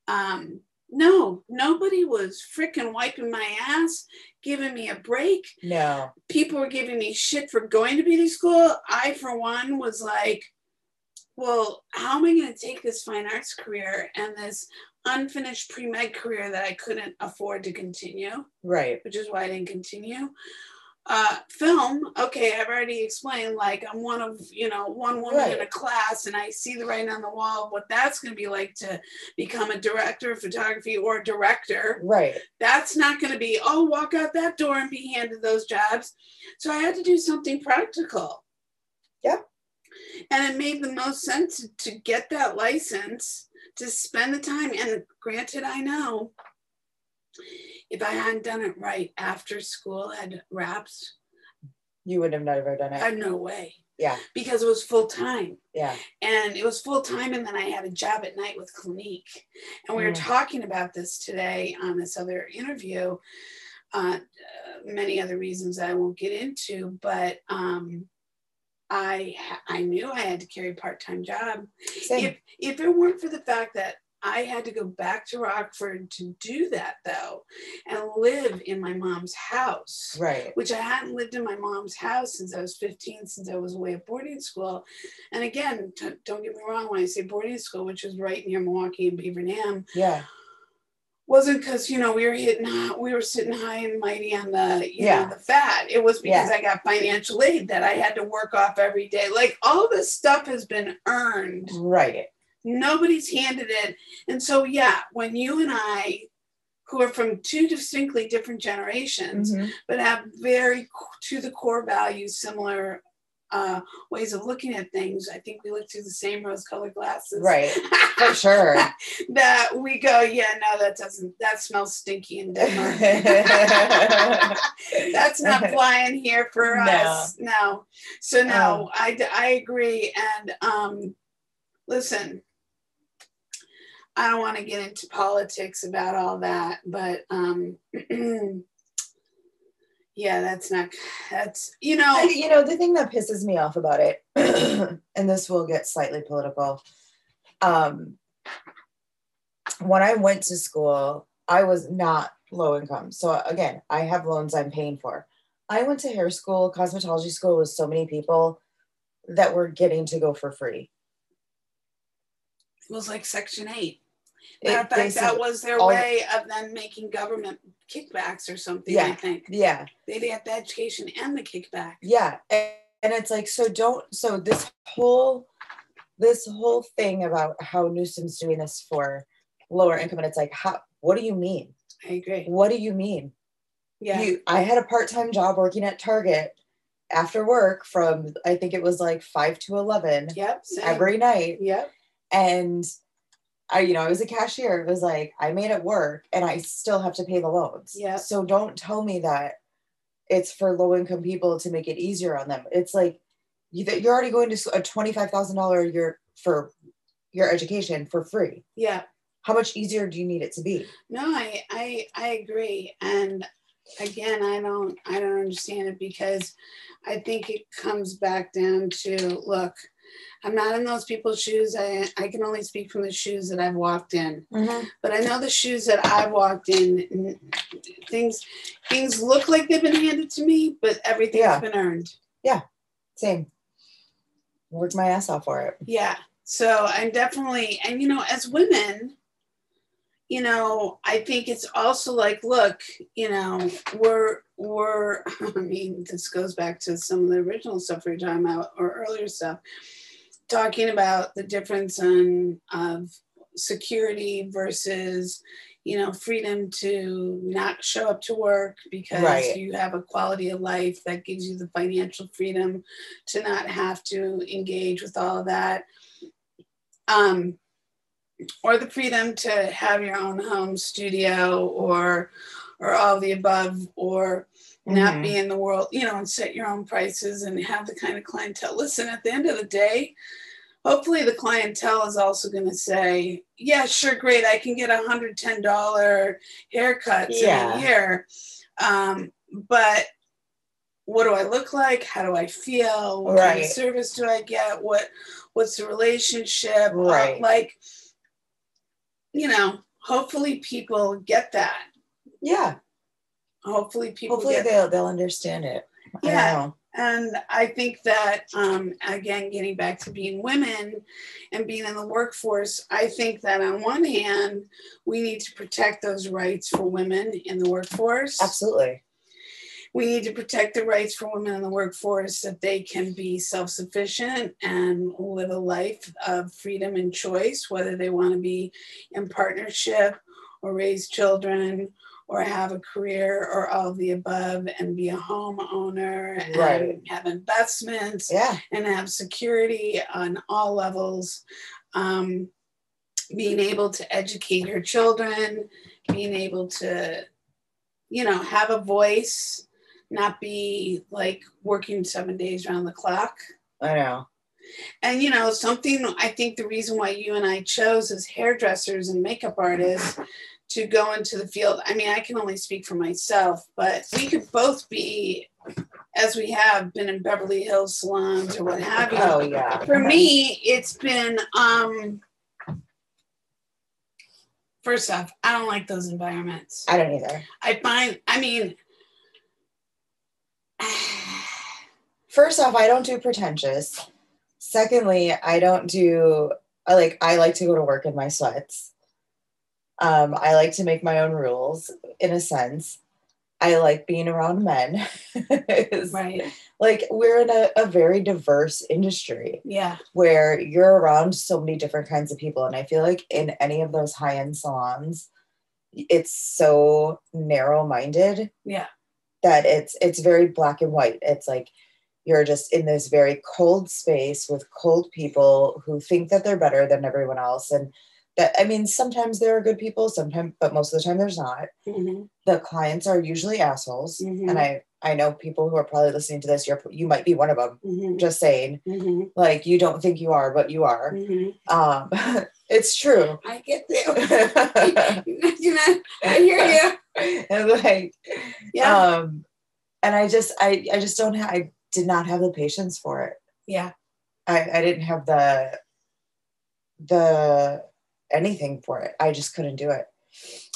Speaker 1: um no, nobody was freaking wiping my ass, giving me a break.
Speaker 2: no.
Speaker 1: People were giving me shit for going to beauty school. I, for one, was like, well, how am I going to take this fine arts career and this unfinished pre med career that I couldn't afford to continue?
Speaker 2: Right.
Speaker 1: which is why I didn't continue. Uh, film, okay, I've already explained. Like I'm one of you know one woman in a class, and I see the writing on the wall what that's going to be like to become a director of photography or a director.
Speaker 2: Right.
Speaker 1: That's not going to be oh walk out that door and be handed those jobs. So I had to do something practical.
Speaker 2: Yeah.
Speaker 1: And it made the most sense to get that license, to spend the time. And granted, I know if I hadn't done it right after school had wraps,
Speaker 2: You would have never done it.
Speaker 1: I had no way
Speaker 2: Yeah,
Speaker 1: because it was full time.
Speaker 2: yeah.
Speaker 1: and it was full time and then i had a job at night with clinique and we were
Speaker 2: Mm.
Speaker 1: talking about this today on this other interview uh, uh, many other reasons i won't get into but um, i i knew i had to carry a part-time job
Speaker 2: Same.
Speaker 1: if if it weren't for the fact that I had to go back to Rockford to do that though, and live in my mom's house
Speaker 2: right.
Speaker 1: which I hadn't lived in my mom's house since I was 15, since I was away at boarding school. And again, t- don't get me wrong, when I say boarding school, which was right near Milwaukee and Beaver Dam,
Speaker 2: Yeah.
Speaker 1: wasn't because you know we were hitting, hi- we were sitting high and mighty on the you
Speaker 2: Yeah.
Speaker 1: know the fat. It was because I got financial aid that I had to work off every day. Like all this stuff has been earned.
Speaker 2: Right.
Speaker 1: Nobody's handed it. And so yeah, when you and I, who are from two distinctly different generations,
Speaker 2: Mhm.
Speaker 1: but have very to the core values similar uh, ways of looking at things. I think we look through the same rose-colored glasses.
Speaker 2: Right. [laughs] For sure.
Speaker 1: that we go, yeah, no, that doesn't. That smells stinky in [laughs] Denmark. [laughs] That's not flying here for
Speaker 2: No.
Speaker 1: us. No. So no,
Speaker 2: Oh.
Speaker 1: I I agree. And um, listen, I don't want to get into politics about all that, but um, [clears throat] yeah, that's not. That's you know.
Speaker 2: You know, the thing that pisses me off about it, [clears throat] and this will get slightly political. Um, when I went to school, I was not low income. So again, I have loans I'm paying for. I went to hair school, cosmetology school with so many people that were getting to go for free.
Speaker 1: It was like Section 8. Matter of fact, that was their
Speaker 2: all-
Speaker 1: way of them making government kickbacks or something,
Speaker 2: yeah, I
Speaker 1: think.
Speaker 2: yeah,
Speaker 1: They had the education and the kickback.
Speaker 2: yeah and, and it's like so don't so this whole this whole thing about how newsom's doing this for lower income and it's like how what do you mean
Speaker 1: I agree.
Speaker 2: what do you mean
Speaker 1: Yeah.
Speaker 2: you i had a part-time job working at target after work from i think it was like 5 to 11
Speaker 1: yep. Same.
Speaker 2: every night
Speaker 1: Yep.
Speaker 2: and i you know i was a cashier it was like i made it work and i still have to pay the loans
Speaker 1: Yeah.
Speaker 2: so don't tell me that it's for low income people to make it easier on them it's like you, that you're already going to a $25000 a year for your education for free
Speaker 1: Yeah.
Speaker 2: how much easier do you need it to be
Speaker 1: No, I, I I agree. And again, I don't I don't understand it because I think it comes back down to look, I'm not in those people's shoes. I, I can only speak from the shoes that I've walked in. Mm-hmm. But I know the shoes that I've walked in, things things look like they've been handed to me, but everything's
Speaker 2: Yeah.
Speaker 1: been earned.
Speaker 2: Yeah, same worked my ass off for it
Speaker 1: Yeah. So I'm definitely, and you know, as women, you know, I think it's also like, look, you know, we're we're. [laughs] I mean, this goes back to some of the original stuff we were talking about or earlier stuff, talking about the difference in of security versus you know freedom to not show up to work because
Speaker 2: Right.
Speaker 1: you have a quality of life that gives you the financial freedom to not have to engage with all of that um, or the freedom to have your own home studio or or all the above or not
Speaker 2: Mhm.
Speaker 1: be in the world you know and set your own prices and have the kind of clientele listen at the end of the day hopefully the clientele is also going to say yeah sure great i can get a $110 haircuts in a year um, but what do I look like? How do I feel? What kind of service do I get? What what's the relationship? Uh, like, you know, hopefully people get that.
Speaker 2: yeah
Speaker 1: Hopefully people
Speaker 2: hopefully
Speaker 1: get
Speaker 2: they'll they'll understand it
Speaker 1: Yeah.
Speaker 2: know.
Speaker 1: and I think that um, again, getting back to being women and being in the workforce, I think that on one hand, we need to protect those rights for women in the workforce.
Speaker 2: absolutely
Speaker 1: we need to protect the rights for women in the workforce that they can be self-sufficient and live a life of freedom and choice whether they want to be in partnership or raise children or have a career or all of the above and be a homeowner and
Speaker 2: Right.
Speaker 1: have investments
Speaker 2: Yeah.
Speaker 1: and have security on all levels. Um, being able to educate her children, being able to, you know, have a voice, not be like working seven days around the clock.
Speaker 2: I know.
Speaker 1: And you know, something I think the reason why you and I chose as hairdressers and makeup artists to go into the field. I mean, I can only speak for myself, but we could both be, as we have been in Beverly Hills salons or what have you.
Speaker 2: Oh yeah.
Speaker 1: For me, it's been um first off, I don't like those environments.
Speaker 2: I don't either.
Speaker 1: I find I mean [sighs]
Speaker 2: First off, I don't do pretentious. Secondly, I don't do I like I like to go to work in my sweats. Um, I like to make my own rules in a sense. I like being around men. [laughs]
Speaker 1: Right.
Speaker 2: Like we're in a, a very diverse industry
Speaker 1: Yeah.
Speaker 2: where you're around so many different kinds of people. And I feel like in any of those high-end salons, it's so narrow-minded
Speaker 1: Yeah.
Speaker 2: that it's it's very black and white. It's like you're just in this very cold space with cold people who think that they're better than everyone else. And that I mean, sometimes there are good people, sometimes, but most of the time there's not.
Speaker 1: Mhm.
Speaker 2: The clients are usually assholes,
Speaker 1: Mhm.
Speaker 2: and I I know people who are probably listening to this. You're you might be one of them.
Speaker 1: Mhm.
Speaker 2: Just saying,
Speaker 1: Mhm.
Speaker 2: like you don't think you are, but you are.
Speaker 1: Mhm.
Speaker 2: Um, [laughs] it's true.
Speaker 1: I get that. [laughs] you know, I hear you.
Speaker 2: and like,
Speaker 1: Yeah.
Speaker 2: um, and I just, I, I just don't have, I did not have the patience for it.
Speaker 1: yeah.
Speaker 2: I, I didn't have the, the anything for it. I just couldn't do it.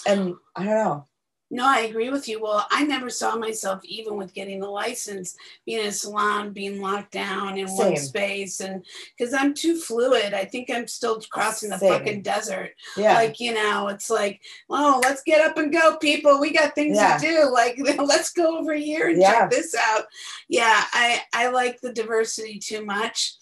Speaker 2: And I don't know.
Speaker 1: No, I agree with you. Well, I never saw myself, even with getting the license, being in a salon, being locked down in one space. And because I'm too fluid, I think I'm still crossing the
Speaker 2: Same.
Speaker 1: fucking desert.
Speaker 2: Yeah.
Speaker 1: Like, you know, it's like, oh, let's get up and go, people. We got things
Speaker 2: Yeah.
Speaker 1: to do. Like, [laughs] let's go over here and
Speaker 2: Yeah.
Speaker 1: check this out. Yeah, I, I like the diversity too much.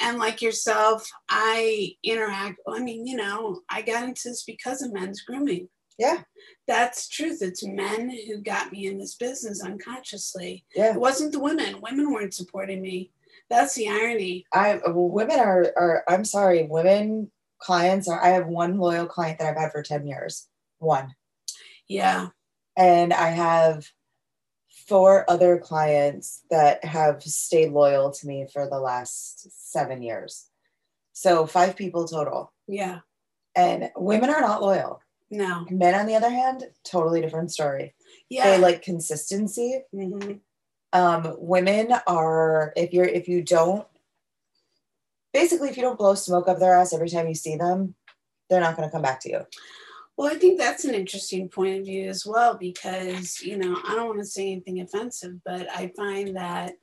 Speaker 1: And like yourself, I interact. I mean, you know, I got into this because of men's grooming
Speaker 2: yeah.
Speaker 1: that's truth. It's men who got me in this business unconsciously.
Speaker 2: Yeah.
Speaker 1: It wasn't the women. Women weren't supporting me. That's the irony.
Speaker 2: I, women are, are, I'm sorry, women clients are, I have one loyal client that I've had for 10 years. One.
Speaker 1: Yeah.
Speaker 2: and I have four other clients that have stayed loyal to me for the last seven years. So five people total.
Speaker 1: Yeah.
Speaker 2: And women are not loyal.
Speaker 1: No.
Speaker 2: Men, on the other hand, totally different story.
Speaker 1: Yeah.
Speaker 2: They like consistency.
Speaker 1: Mhm.
Speaker 2: Um, women are if you're if you don't basically if you don't blow smoke up their ass every time you see them, they're not going to come back to you.
Speaker 1: Well, I think that's an interesting point of view as well because, you know, I don't want to say anything offensive, but I find that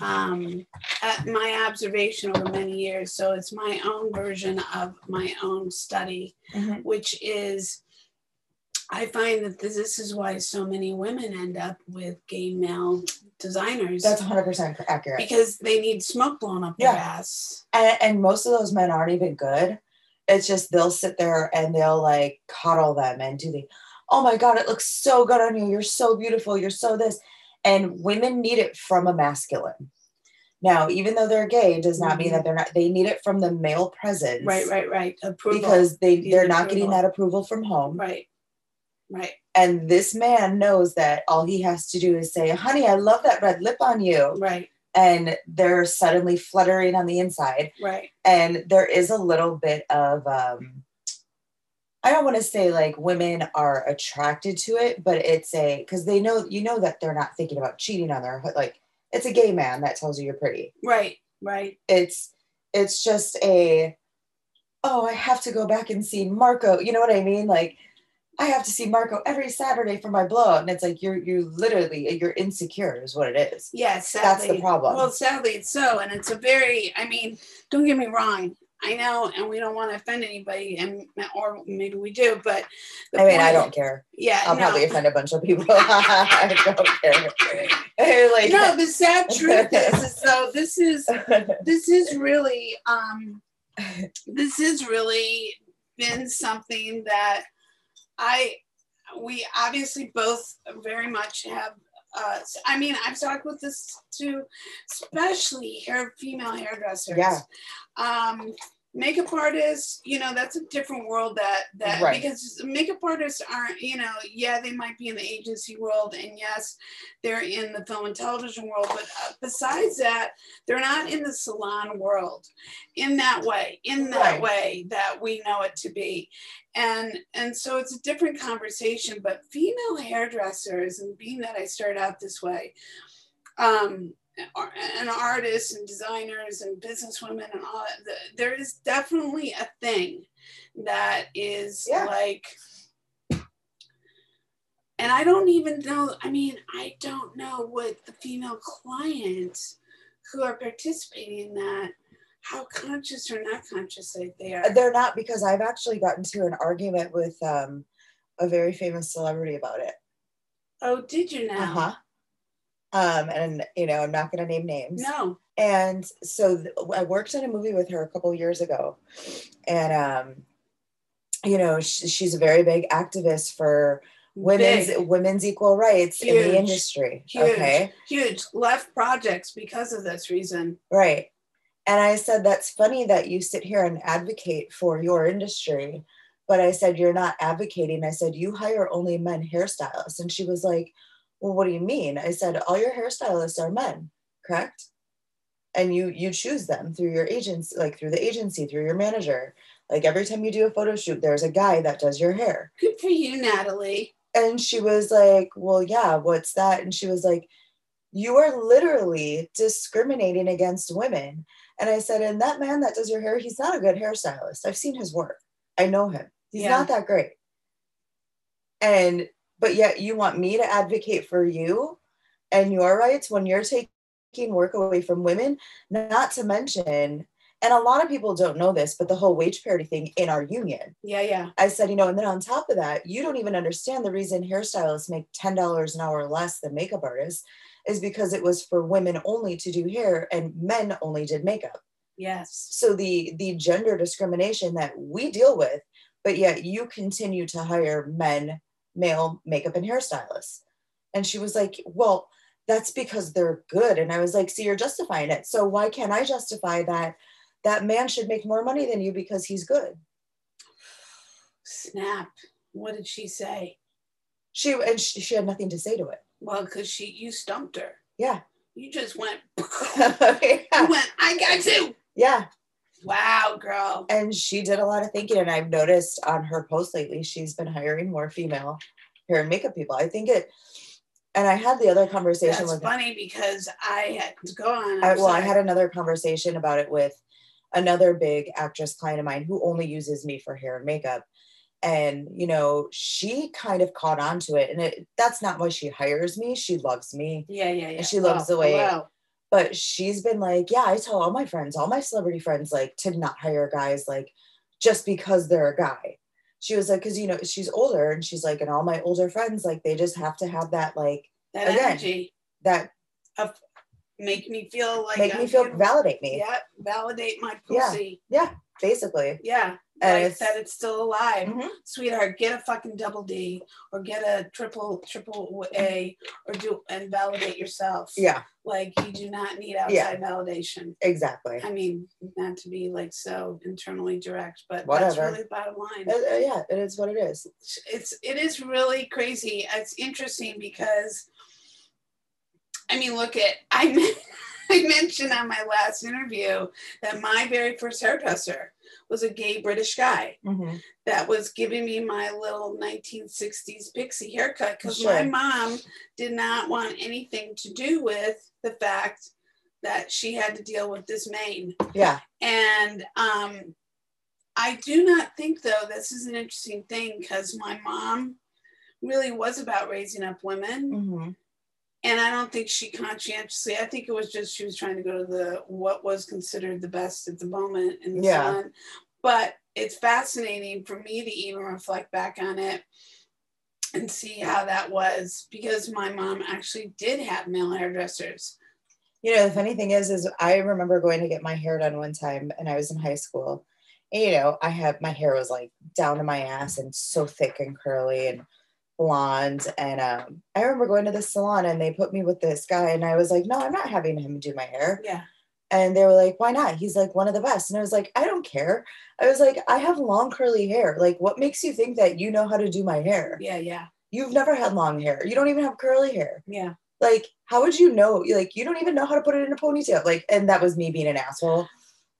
Speaker 1: um, at my observation over many years, so it's my own version of my own study,
Speaker 2: Mhm.
Speaker 1: which is I find that this, this is why so many women end up with gay male designers
Speaker 2: That's 100% accurate.
Speaker 1: because they need smoke blown up their ass.
Speaker 2: and, and most of those men aren't even good. It's just they'll sit there and they'll like coddle them and do the, oh my god, it looks so good on you. You're so beautiful. You're so this. And women need it from a masculine. Now, even though they're gay, does not mean
Speaker 1: Mhm.
Speaker 2: that they're not. They need it from the male presence,
Speaker 1: Right, right, right. Approval.
Speaker 2: Because they they're not getting that approval from home.
Speaker 1: right, right,
Speaker 2: And this man knows that all he has to do is say, "Honey, I love that red lip on you,"
Speaker 1: right,
Speaker 2: and they're suddenly fluttering on the inside
Speaker 1: right.
Speaker 2: and there is a little bit of um i don't want to say like women are attracted to it but it's a because they know you know that they're not thinking about cheating on their like it's a gay man that tells you you're pretty
Speaker 1: Right, right.
Speaker 2: it's it's just a oh i have to go back and see marco you know what i mean like i have to see marco every saturday for my blow and it's like you're you literally you're insecure is what it is
Speaker 1: Yeah,
Speaker 2: that's the problem
Speaker 1: Well, sadly, it's so, and it's a very. I mean, don't get me wrong. I know, and we don't want to offend anybody, and or maybe we do, but
Speaker 2: i mean i don't care
Speaker 1: Yeah,
Speaker 2: I'll
Speaker 1: no.
Speaker 2: probably offend a bunch of people. [laughs] I don't care. [laughs] like,
Speaker 1: no, the sad truth is, is [laughs] though this is this is really um this has really been something that I we obviously both very much have. Uh, I mean, I've talked with this to, especially hair female hairdressers.
Speaker 2: Yeah.
Speaker 1: Um, makeup artists, you know, that's a different world that that
Speaker 2: Right.
Speaker 1: because makeup artists aren't, you know, yeah, they might be in the agency world, and yes, they're in the film and television world, but uh, besides that, they're not in the salon world in that way, in that
Speaker 2: Right.
Speaker 1: way that we know it to be. And and so it's a different conversation, but female hairdressers, and being that I started out this way, um, and artists and designers and businesswomen and all that, the- there is definitely a thing that is
Speaker 2: Yeah.
Speaker 1: like and I don't even know, I mean, I don't know what the female clients who are participating in that, how conscious or not conscious they- they are.
Speaker 2: They're not because I've actually gotten to an argument with um, a very famous celebrity about it.
Speaker 1: Oh, did you now?
Speaker 2: Uh-huh. Um, and you know, I'm not going to name names.
Speaker 1: No.
Speaker 2: And so th- I worked in a movie with her a couple years ago, and um, you know, sh- she's a very big activist for women's
Speaker 1: Big,
Speaker 2: women's equal rights in the industry.
Speaker 1: huge,
Speaker 2: Okay,
Speaker 1: huge. Left projects because of this reason.
Speaker 2: right. And I said, that's funny that you sit here and advocate for your industry, but I said you're not advocating. I said you hire only men hairstylists, and she was like, well, what do you mean? I said all your hairstylists are men, correct? and you you choose them through your agency like through the agency through your manager like every time you do a photo shoot there's a guy that does your hair
Speaker 1: Good for you, Natalie.
Speaker 2: and she was like well yeah what's that and she was like you are literally discriminating against women and i said and that man that does your hair he's not a good hairstylist i've seen his work i know him he's
Speaker 1: Yeah.
Speaker 2: not that great and but yet you want me to advocate for you and your rights when you're taking work away from women not to mention and a lot of people don't know this but the whole wage parity thing in our union
Speaker 1: Yeah, yeah.
Speaker 2: I said, you know, and then on top of that, you don't even understand the reason hairstylists make $10 an hour less than makeup artists is because it was for women only to do hair and men only did makeup.
Speaker 1: Yes.
Speaker 2: So the the gender discrimination that we deal with, but yet you continue to hire men, male makeup and hairstylists. And she was like, well, that's because they're good. And I was like, see, you're justifying it. So why can't I justify that that man should make more money than you because he's good?
Speaker 1: Snap. What did she say?
Speaker 2: She and she, she had nothing to say to it.
Speaker 1: Well, because she you stumped her.
Speaker 2: Yeah.
Speaker 1: You just went. [laughs] [laughs] you went. I got you.
Speaker 2: Yeah.
Speaker 1: Wow, girl.
Speaker 2: And she did a lot of thinking. And I've noticed on her post lately, she's been hiring more female hair and makeup people. I think it, and I had the other conversation
Speaker 1: That's
Speaker 2: with,
Speaker 1: funny because I had to go on.
Speaker 2: I, well, I had another conversation about it with another big actress client of mine who only uses me for hair and makeup. And, you know, she kind of caught on to it. And it, that's not why she hires me. She loves me.
Speaker 1: Yeah, yeah, yeah.
Speaker 2: and she loves oh, the way-
Speaker 1: Wow.
Speaker 2: But she's been like, yeah, I tell all my friends, all my celebrity friends, like to not hire guys like just because they're a guy. She was like, because you know, she's older and she's like, and all my older friends, like they just have to have that, like
Speaker 1: That
Speaker 2: Again,
Speaker 1: energy
Speaker 2: that
Speaker 1: make me feel like
Speaker 2: make
Speaker 1: I'm
Speaker 2: me feel validate me.
Speaker 1: Yeah, validate my pussy
Speaker 2: Yeah.
Speaker 1: pussy.
Speaker 2: Basically.
Speaker 1: Yeah.
Speaker 2: And
Speaker 1: like
Speaker 2: it's-
Speaker 1: that it's still alive.
Speaker 2: Mhm.
Speaker 1: Sweetheart, get a fucking double D or get a triple triple A or do and validate yourself.
Speaker 2: Yeah,
Speaker 1: Like you do not need outside
Speaker 2: Yeah.
Speaker 1: validation.
Speaker 2: exactly.
Speaker 1: I mean, not to be like so internally direct, but that's really the bottom line.
Speaker 2: Uh, uh, yeah, it is what it is.
Speaker 1: it's it is really crazy. It's interesting because I mean, look at I [laughs] I mentioned on my last interview that my very first hairdresser was a gay British guy
Speaker 2: Mhm.
Speaker 1: that was giving me my little 1960s pixie haircut because
Speaker 2: Sure.
Speaker 1: my mom did not want anything to do with the fact that she had to deal with this mane.
Speaker 2: Yeah,
Speaker 1: And um, I do not think, though, this is an interesting thing because my mom really was about raising up women.
Speaker 2: Mhm.
Speaker 1: And I don't think she conscientiously, I think it was just she was trying to go to the what was considered the best at the moment in the
Speaker 2: Yeah.
Speaker 1: salon. But it's fascinating for me to even reflect back on it and see how that was because my mom actually did have male hairdressers.
Speaker 2: You know, the funny thing is, is I remember going to get my hair done one time and I was in high school. And, you know, I had my hair was like down to my ass and so thick and curly and blonde. And um, I remember going to the salon and they put me with this guy, and I was like, no, I'm not having him do my hair.
Speaker 1: Yeah.
Speaker 2: And they were like, why not? He's like one of the best. And I was like, I don't care. I was like, I have long curly hair. Like, what makes you think that you know how to do my hair?
Speaker 1: Yeah. Yeah.
Speaker 2: You've never had long hair. You don't even have curly hair.
Speaker 1: Yeah.
Speaker 2: Like, how would you know? Like, you don't even know how to put it in a ponytail. Like, and that was me being an asshole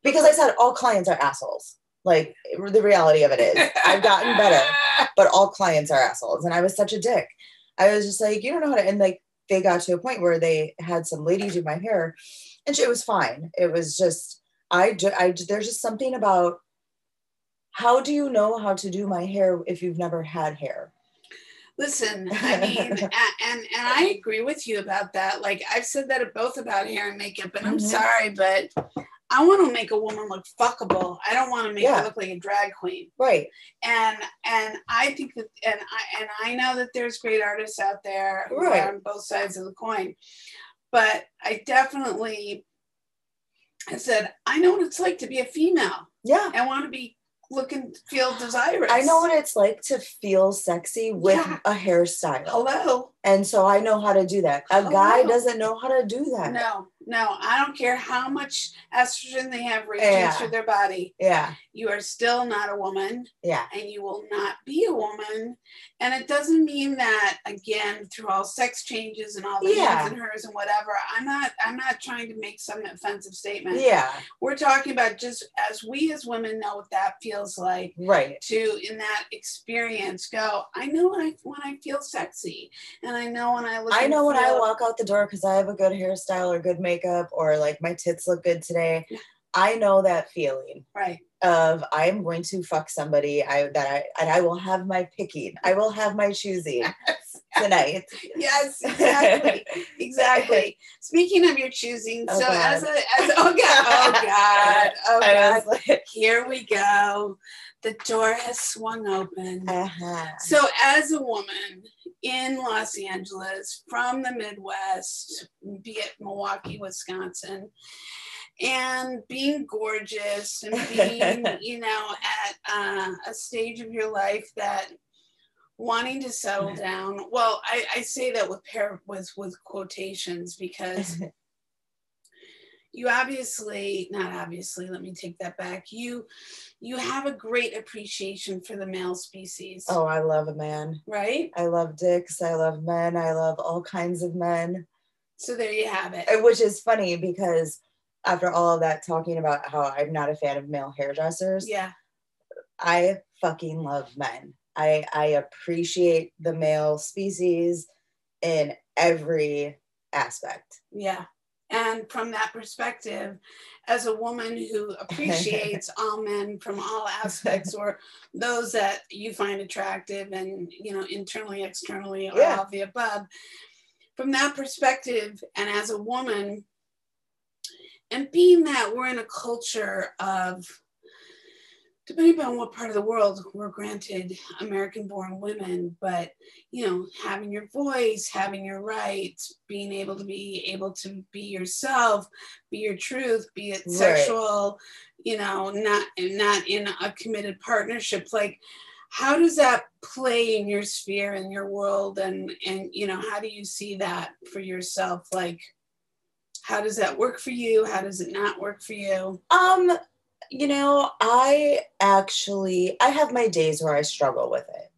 Speaker 2: because I said all clients are assholes. Like, the reality of it is, I've gotten better, [laughs] but all clients are assholes. And I was such a dick. I was just like, you don't know how to. And like, they got to a point where they had some lady do my hair and it was fine. It was just, I, I, there's just something about how do you know how to do my hair if you've never had hair?
Speaker 1: Listen, I mean, [laughs] and, and I agree with you about that. Like I've said that both about hair and makeup, and I'm
Speaker 2: Mhm.
Speaker 1: sorry, but I want to make a woman look fuckable. I don't want to make
Speaker 2: Yeah.
Speaker 1: her look like a drag queen.
Speaker 2: Right.
Speaker 1: And and I think that, and I and I know that there's great artists out there
Speaker 2: Right.
Speaker 1: on both sides of the coin, but I definitely, I said I know what it's like to be a female.
Speaker 2: Yeah.
Speaker 1: I want to be looking, feel desirous.
Speaker 2: I know what it's like to feel sexy with
Speaker 1: Yeah.
Speaker 2: a hairstyle.
Speaker 1: Hello.
Speaker 2: And so I know how to do that. A guy doesn't know how to do that.
Speaker 1: No, no, I don't care how much estrogen they have raging
Speaker 2: Yeah.
Speaker 1: through their body.
Speaker 2: Yeah.
Speaker 1: You are still not a woman
Speaker 2: Yeah.
Speaker 1: and you will not be a woman. And it doesn't mean that again, through all sex changes and all the
Speaker 2: Yeah.
Speaker 1: and hers and whatever, I'm not I'm not trying to make some offensive statement.
Speaker 2: Yeah.
Speaker 1: We're talking about just as we as women know what that feels like
Speaker 2: Right.
Speaker 1: to in that experience go, I know when I when I feel sexy and I know when I look
Speaker 2: I know when I walk out the door because I have a good hairstyle or good makeup or like my tits look good today. I know that feeling
Speaker 1: right.
Speaker 2: of I am going to fuck somebody I that I and I will have my picking. I will have my choosing tonight. [laughs]
Speaker 1: Yes, exactly. Exactly. [laughs] Speaking of your choosing,
Speaker 2: Oh,
Speaker 1: so
Speaker 2: God.
Speaker 1: as a as oh god, oh [laughs] god, oh god,
Speaker 2: like,
Speaker 1: here we go. The door has swung open.
Speaker 2: uh-huh.
Speaker 1: So as a woman in Los Angeles from the Midwest, be it Milwaukee, Wisconsin, and being gorgeous and being, you know, at uh, a stage of your life that wanting to settle mm-hmm. down. Well, I, I say that with pair with with quotations because [laughs] you obviously not obviously let me take that back you you have a great appreciation for the male species
Speaker 2: oh, I love a man.
Speaker 1: right
Speaker 2: I love dicks. I love men. I love all kinds of men.
Speaker 1: so there you have it
Speaker 2: Which is funny because after all of that talking about how I'm not a fan of male hairdressers,
Speaker 1: yeah
Speaker 2: I fucking love men. I I appreciate the male species in every aspect.
Speaker 1: yeah and from that perspective as a woman who appreciates [laughs] all men from all aspects or those that you find attractive and you know internally externally or
Speaker 2: Yeah.
Speaker 1: all of the above from that perspective and as a woman and being that we're in a culture of depending on what part of the world we're granted american born women but you know having your voice having your rights being able to be able to be yourself be your truth be it
Speaker 2: Right.
Speaker 1: sexual you know not not in a committed partnership. Like how does that play in your sphere in your world? And and you know how do you see that for yourself? Like how does that work for you? How does it not work for you?
Speaker 2: Um, you know, I actually I have my days where I struggle with it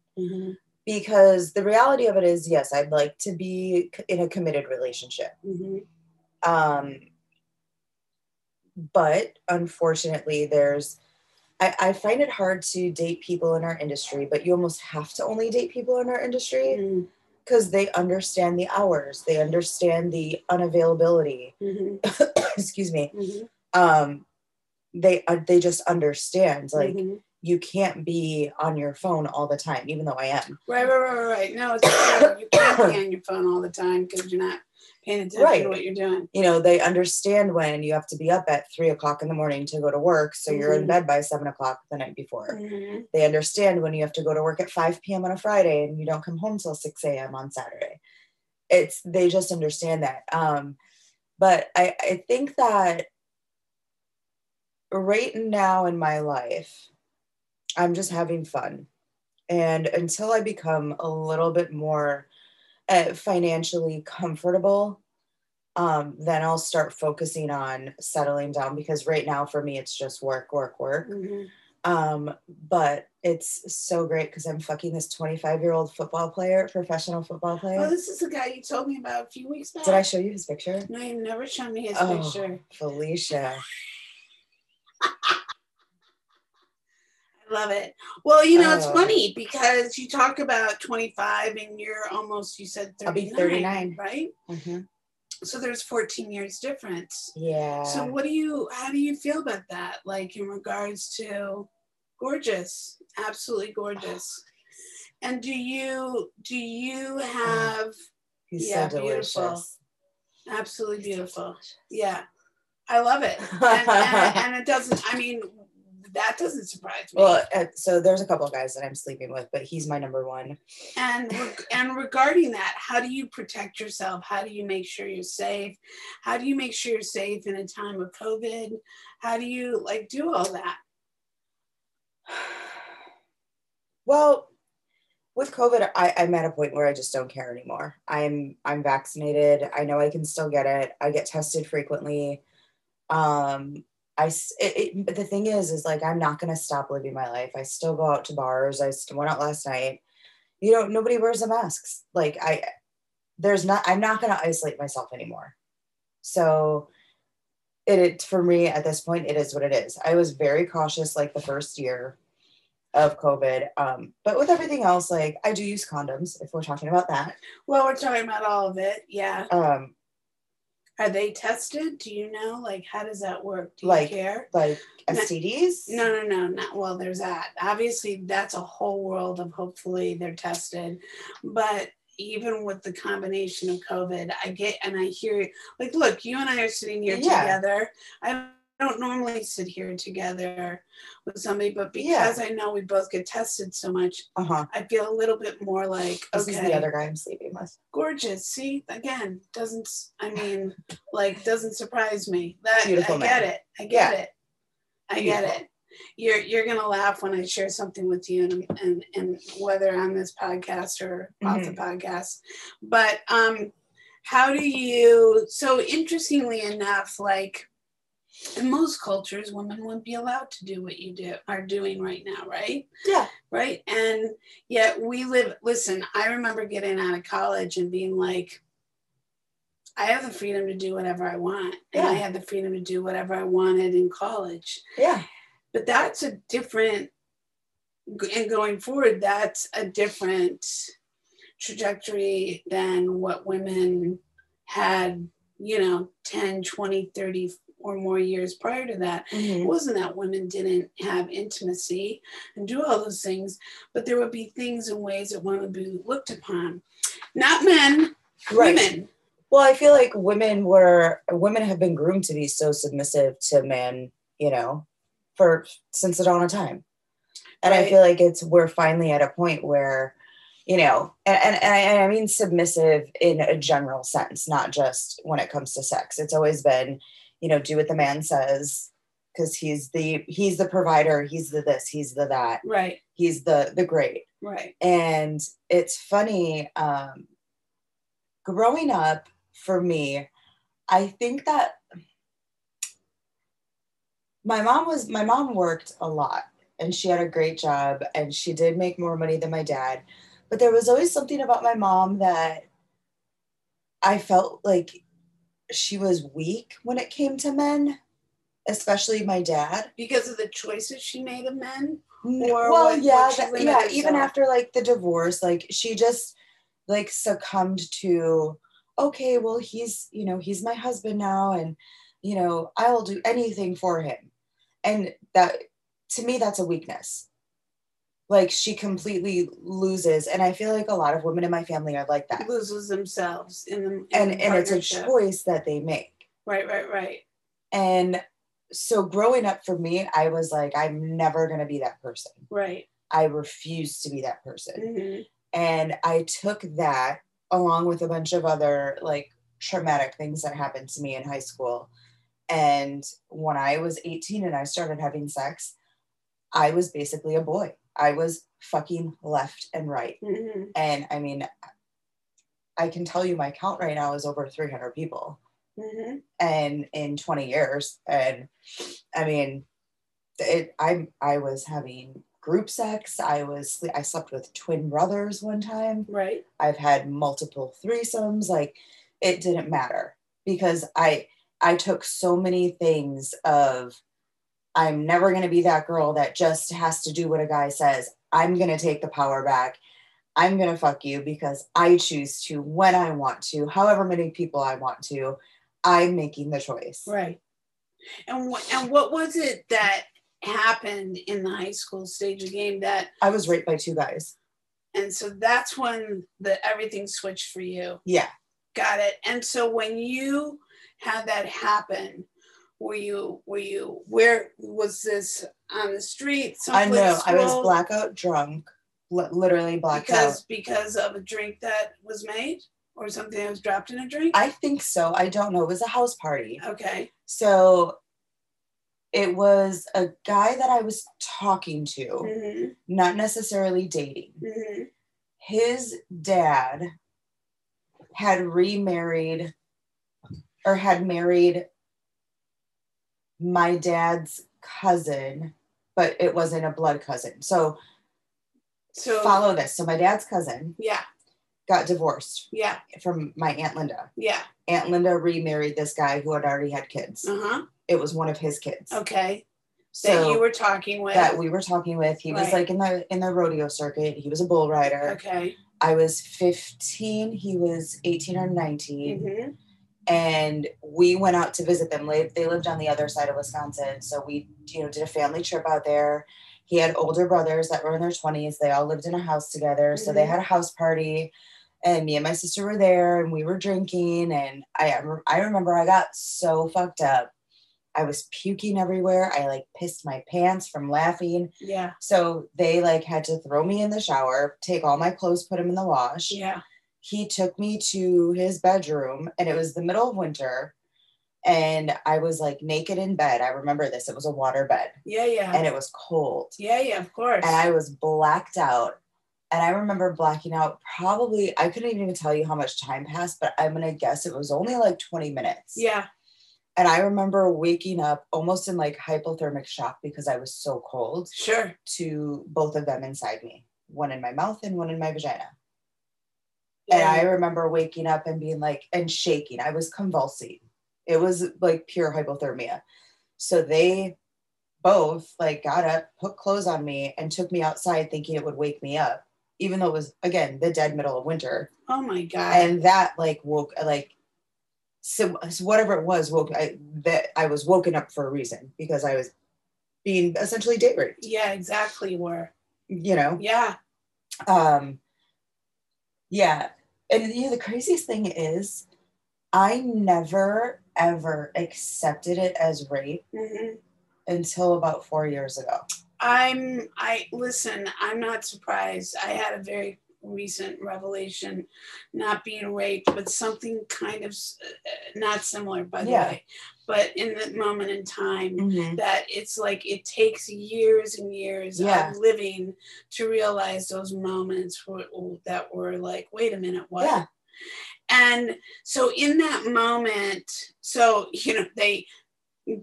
Speaker 2: because the reality of it is, yes, I'd like to be in a committed relationship.
Speaker 1: Mhm.
Speaker 2: Um, but unfortunately, there's I, I find it hard to date people in our industry, but you almost have to only date people in our industry because they understand the hours, they understand the unavailability.
Speaker 1: Mhm. [coughs]
Speaker 2: Excuse me.
Speaker 1: Mhm.
Speaker 2: Um, they uh, they just understand like
Speaker 1: Mhm.
Speaker 2: you can't be on your phone all the time, even though I am.
Speaker 1: Right, right, right, right. No, it's. [coughs] You can't be on your phone all the time because you're not paying attention
Speaker 2: Right.
Speaker 1: to what you're doing.
Speaker 2: You know, they understand when you have to be up at three o'clock in the morning to go to work, so you're in
Speaker 1: Mhm.
Speaker 2: bed by seven o'clock the night before.
Speaker 1: Mhm.
Speaker 2: They understand when you have to go to work at 5 p.m. on a Friday and you don't come home till 6 a.m. on Saturday. It's they just understand that. Um, but I, I think that right now in my life, I'm just having fun. And until I become a little bit more uh, financially comfortable, um, then I'll start focusing on settling down because right now for me it's just work, work, work.
Speaker 1: Mhm.
Speaker 2: Um, but it's so great because I'm fucking this 25 year old football player, professional football player.
Speaker 1: Oh, this is the guy you told me about a few weeks back.
Speaker 2: Did I show you his picture?
Speaker 1: No, you never showed me his
Speaker 2: Oh.
Speaker 1: picture.
Speaker 2: Felicia.
Speaker 1: I love it. Well, you know, it's
Speaker 2: Oh.
Speaker 1: funny because you talk about 25 and you're almost, you said 39.
Speaker 2: I'll be 39.
Speaker 1: Right?
Speaker 2: Mhm.
Speaker 1: So there's 14 years difference.
Speaker 2: Yeah.
Speaker 1: So what do you, how do you feel about that? Like in regards to gorgeous, absolutely gorgeous. And do you, do you have,
Speaker 2: He's
Speaker 1: yeah,
Speaker 2: so
Speaker 1: beautiful. absolutely beautiful. Yeah. I love it. [laughs] And, and, and it doesn't, I mean, that doesn't surprise me.
Speaker 2: Well, uh, so there's a couple of guys that I'm sleeping with, but he's my number one.
Speaker 1: And reg- and regarding that, how do you protect yourself? How do you make sure you're safe? How do you make sure you're safe in a time of COVID? How do you like do all that? [sighs]
Speaker 2: Well, with COVID, I, I'm at a point where I just don't care anymore. I'm I'm vaccinated. I know I can still get it. I get tested frequently. Um, I it, it, but the thing is, is like I'm not gonna stop living my life. I still go out to bars. I went out last night. You know, nobody wears the masks. Like I, there's not. I'm not gonna isolate myself anymore. So, it, it for me at this point, it is what it is. I was very cautious, like the first year of COVID. Um, but with everything else, like I do use condoms if we're talking about that.
Speaker 1: Well, we're talking about all of it. Yeah.
Speaker 2: Um,
Speaker 1: Are they tested? Do you know? Like, how does that work? Do you
Speaker 2: Like-
Speaker 1: care?
Speaker 2: like STDs.
Speaker 1: No, no, no, not well. There's that. Obviously, that's a whole world of hopefully they're tested, but even with the combination of COVID, I get and I hear like, look, you and I are sitting here
Speaker 2: Yeah.
Speaker 1: together. I don't normally sit here together with somebody, but
Speaker 2: Yeah.
Speaker 1: because I know we both get tested so much,
Speaker 2: Uh huh.
Speaker 1: I feel a little bit more like
Speaker 2: This
Speaker 1: okay,
Speaker 2: is the other guy I'm sleeping with.
Speaker 1: gorgeous. See, again, doesn't I mean, like, doesn't surprise me. That
Speaker 2: Beautiful
Speaker 1: I get it. I get
Speaker 2: Yeah.
Speaker 1: it. I get it. You're you're gonna laugh when I share something with you, and and and whether on this podcast or off
Speaker 2: Mm-hmm.
Speaker 1: the podcast. But um, how do you? So interestingly enough, like. In most cultures, women wouldn't be allowed to do what you do are doing right now, right?
Speaker 2: Yeah.
Speaker 1: right? And yet we live, listen, I remember getting out of college and being like, I have the freedom to do whatever I want. And I had the freedom to do whatever I wanted in college.
Speaker 2: Yeah.
Speaker 1: But that's a different, and going forward, that's a different trajectory than what women had, you know, 10, 20, 30 or more years prior to that. It
Speaker 2: Mhm.
Speaker 1: wasn't that women didn't have intimacy and do all those things, but there would be things and ways that women would be looked upon. Not men,
Speaker 2: Right.
Speaker 1: women.
Speaker 2: Well, I feel like women were women have been groomed to be so submissive to men, you know, for since the dawn of time. And I feel like it's we're finally at a point where, you know, and, and, and I mean submissive in a general sense, not just when it comes to sex. It's always been, you know, do what the man says because he's the he's the provider, he's the this, he's the that,
Speaker 1: Right,
Speaker 2: he's the the great.
Speaker 1: Right.
Speaker 2: and it's funny um growing up for me i think that my mom was my mom worked a lot and she had a great job and she did make more money than my dad. But there was always something about my mom that i felt like she was weak when it came to men especially my dad
Speaker 1: Because of the choices she made of men. Or
Speaker 2: well,
Speaker 1: what-
Speaker 2: yeah,
Speaker 1: what she
Speaker 2: that- yeah. Even
Speaker 1: herself.
Speaker 2: after like the divorce, like she just like succumbed to, okay, well, he's you know he's my husband now, and you know I will do anything for him, and that to me that's a weakness. Like she completely loses, and I feel like a lot of women in my family are like that,
Speaker 1: Loses themselves in the in
Speaker 2: and and it's a choice that they make.
Speaker 1: Right, right, right.
Speaker 2: And so growing up for me, I was like, I'm never gonna be that person.
Speaker 1: Right.
Speaker 2: I refuse to be that person.
Speaker 1: Mhm.
Speaker 2: And I took that along with a bunch of other like traumatic things that happened to me in high school. And when I was 18 and I started having sex, I was basically a boy. I was fucking left and right.
Speaker 1: hmm
Speaker 2: And I mean, I can tell you my count right now is over 300 people
Speaker 1: hmm
Speaker 2: and in 20 years. And I mean, it, I, I was having group sex. I was, I slept with twin brothers one time.
Speaker 1: Right.
Speaker 2: I've had multiple threesomes. Like it didn't matter because I, I took so many things of, I'm never going to be that girl that just has to do what a guy says. I'm going to take the power back. I'm going to fuck you because I choose to when I want to, however many people I want to. I'm making the choice.
Speaker 1: Right. And what and what was it that happened in the high school stage of the game that
Speaker 2: I was raped by two guys.
Speaker 1: and so that's when the everything switched for you.
Speaker 2: Yeah.
Speaker 1: Got it. And so when you had that happen, were you were you where was this on the street?
Speaker 2: I know. I was blackout drunk, li- literally blackout
Speaker 1: because
Speaker 2: out.
Speaker 1: because of a drink that was made or something that was dropped in a drink.
Speaker 2: I think so. I don't know. It was a house party.
Speaker 1: okay.
Speaker 2: So it was a guy that I was talking to,
Speaker 1: hmm
Speaker 2: not necessarily dating.
Speaker 1: hmm
Speaker 2: His dad had remarried or had married my dad's cousin, but it wasn't a blood cousin. So
Speaker 1: So
Speaker 2: follow this. So my dad's cousin
Speaker 1: yeah,
Speaker 2: got divorced
Speaker 1: yeah,
Speaker 2: from my Aunt Linda.
Speaker 1: yeah.
Speaker 2: Aunt Linda remarried this guy who had already had kids.
Speaker 1: Uh huh.
Speaker 2: It was one of his kids.
Speaker 1: Okay.
Speaker 2: So
Speaker 1: that you were talking with.
Speaker 2: that we were talking with. He was like in the in the rodeo circuit. He was a bull rider.
Speaker 1: okay.
Speaker 2: I was 15, he was 18 or 19.
Speaker 1: hmm
Speaker 2: And we went out to visit them. They lived on the other side of Wisconsin. So we, you know, did a family trip out there. He had older brothers that were in their 20s. They all lived in a house together. So they
Speaker 1: Mhm.
Speaker 2: had a house party. And me and my sister were there and we were drinking. And I I remember I got so fucked up. I was puking everywhere. I like pissed my pants from laughing.
Speaker 1: Yeah.
Speaker 2: So they like had to throw me in the shower, take all my clothes, put them in the wash.
Speaker 1: Yeah.
Speaker 2: He took me to his bedroom and it was the middle of winter and I was like naked in bed. I remember this. It was a water bed
Speaker 1: Yeah. Yeah.
Speaker 2: and it was cold
Speaker 1: yeah. Yeah. Of course.
Speaker 2: and I was blacked out. And I remember blacking out probably, I couldn't even tell you how much time passed, but I'm going to guess it was only like 20 minutes.
Speaker 1: yeah.
Speaker 2: And I remember waking up almost in like hypothermic shock because I was so cold
Speaker 1: Sure.
Speaker 2: to both of them inside me, one in my mouth and one in my vagina. And I remember waking up and being like, and shaking. I was convulsing. It was like pure hypothermia. So they both like got up, put clothes on me, and took me outside thinking it would wake me up, even though it was again the dead middle of winter.
Speaker 1: oh my God.
Speaker 2: And that like woke like so, so whatever it was woke I that I was woken up for a reason because I was being essentially date raped,
Speaker 1: yeah. Exactly. Where.
Speaker 2: you know.
Speaker 1: Yeah.
Speaker 2: um yeah and you know the craziest thing is i never ever accepted it as rape
Speaker 1: hmm
Speaker 2: until about four years ago
Speaker 1: I'm. I listen. I'm not surprised. I had a very recent revelation, not being raped, but something kind of uh, not similar, by the
Speaker 2: Yeah.
Speaker 1: way. But in that moment in time,
Speaker 2: Mm-hmm.
Speaker 1: that it's like it takes years and years
Speaker 2: Yeah.
Speaker 1: of living to realize those moments were, that were like, wait a minute, what?
Speaker 2: yeah
Speaker 1: And so in that moment, so you know, they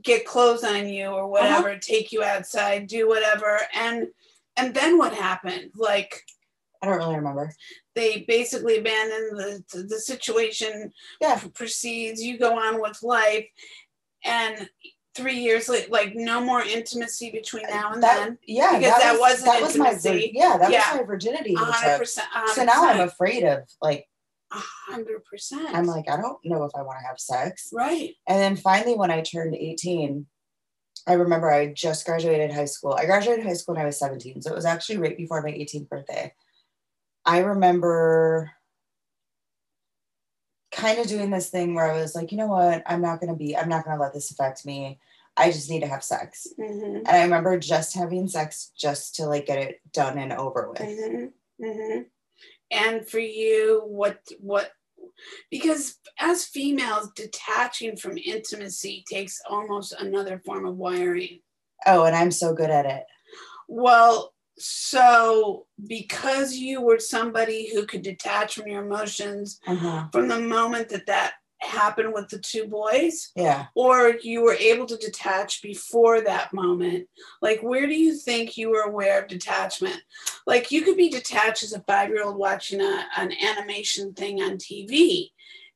Speaker 1: get clothes on you or whatever, take you outside, do whatever, and and then what happened? Like
Speaker 2: i don't really remember
Speaker 1: they basically abandon the the situation
Speaker 2: yeah
Speaker 1: proceeds, you go on with life, and three years later, like no more intimacy between now and
Speaker 2: that
Speaker 1: then.
Speaker 2: yeah
Speaker 1: Because that wasn't
Speaker 2: that was my yeah that
Speaker 1: Yeah.
Speaker 2: was my virginity
Speaker 1: A
Speaker 2: he
Speaker 1: hundred
Speaker 2: took.
Speaker 1: percent.
Speaker 2: Um, so now i'm afraid of like
Speaker 1: a hundred percent.
Speaker 2: i'm like i don't know if i want to have sex
Speaker 1: right.
Speaker 2: And then finally, when I turned 18, I remember I just graduated high school. I graduated high school when I was 17. So it was actually right before my 18th birthday. I remember kind of doing this thing where I was like, you know what? I'm not going to be, I'm not going to let this affect me. I just need to have sex.
Speaker 1: hmm
Speaker 2: And I remember just having sex just to like get it done and over with.
Speaker 1: hmm hmm And for you, what what? Because as females, detaching from intimacy takes almost another form of wiring.
Speaker 2: Oh, and I'm so good at it.
Speaker 1: Well, so because you were somebody who could detach from your emotions
Speaker 2: Uh-huh.
Speaker 1: from the moment that that happened with the two boys
Speaker 2: Yeah.
Speaker 1: or you were able to detach before that moment like where do you think you were aware of detachment like you could be detached as a five-year-old watching a, an animation thing on tv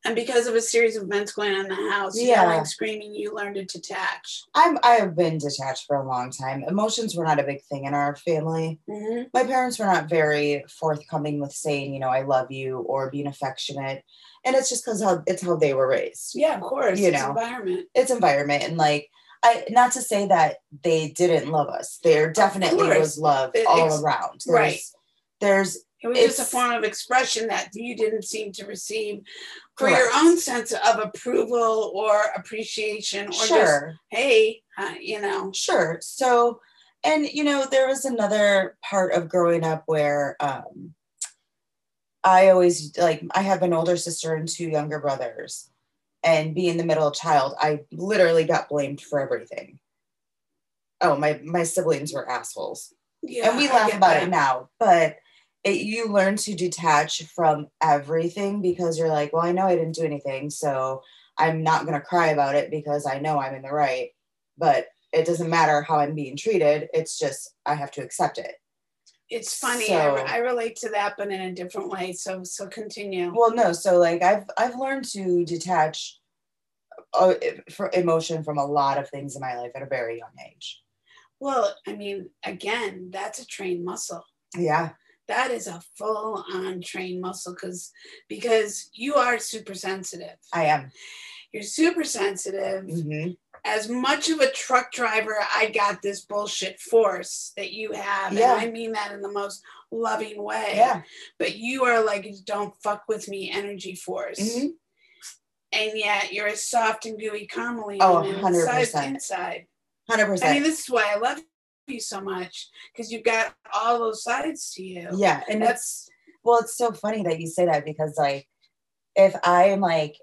Speaker 1: and because of a series of events going on in the house
Speaker 2: Yeah.
Speaker 1: like screaming you learned to detach
Speaker 2: I'm I have been detached for a long time. Emotions were not a big thing in our family.
Speaker 1: hmm
Speaker 2: My parents were not very forthcoming with saying, you know, I love you or being affectionate. And it's just because how it's how they were raised.
Speaker 1: yeah of course
Speaker 2: You
Speaker 1: it's
Speaker 2: know.
Speaker 1: environment
Speaker 2: It's environment and like I not to say that they didn't love us. There definitely was love
Speaker 1: It-
Speaker 2: all around. There's,
Speaker 1: right.
Speaker 2: There's
Speaker 1: It was just a form of expression that you didn't seem to receive for your own sense of approval or appreciation or just, hey, uh, you know,
Speaker 2: Sure. So, and you know, there was another part of growing up where um, I always like, I have an older sister and two younger brothers, and being the middle child, I literally got blamed for everything. Oh, my my siblings were assholes,
Speaker 1: yeah.
Speaker 2: and we laugh about
Speaker 1: that.
Speaker 2: it now, but. It, you learn to detach from everything because you're like, well, I know I didn't do anything, so I'm not going to cry about it because I know I'm in the right. But it doesn't matter how I'm being treated. It's just I have to accept it.
Speaker 1: It's funny.
Speaker 2: So-
Speaker 1: I, I relate to that, but in a different way. So, so continue.
Speaker 2: Well, no. So like I've I've learned to detach uh, for emotion from a lot of things in my life at a very young age.
Speaker 1: Well, I mean, again, that's a trained muscle.
Speaker 2: Yeah.
Speaker 1: That is a full on trained muscle because because you are super sensitive.
Speaker 2: I am.
Speaker 1: You're super sensitive.
Speaker 2: hmm
Speaker 1: as much of a truck driver, I got this bullshit force that you have.
Speaker 2: Yeah.
Speaker 1: And I mean that in the most loving way.
Speaker 2: Yeah.
Speaker 1: But you are like, don't fuck with me energy force.
Speaker 2: Mhm.
Speaker 1: And yet you're a soft and gooey caramely
Speaker 2: Oh,
Speaker 1: inside,
Speaker 2: 100%.
Speaker 1: inside.
Speaker 2: Hundred
Speaker 1: I mean, this is why I love you so much because you've got all those sides to you.
Speaker 2: Yeah, and
Speaker 1: That's
Speaker 2: well, it's so funny that you say that because like if I am like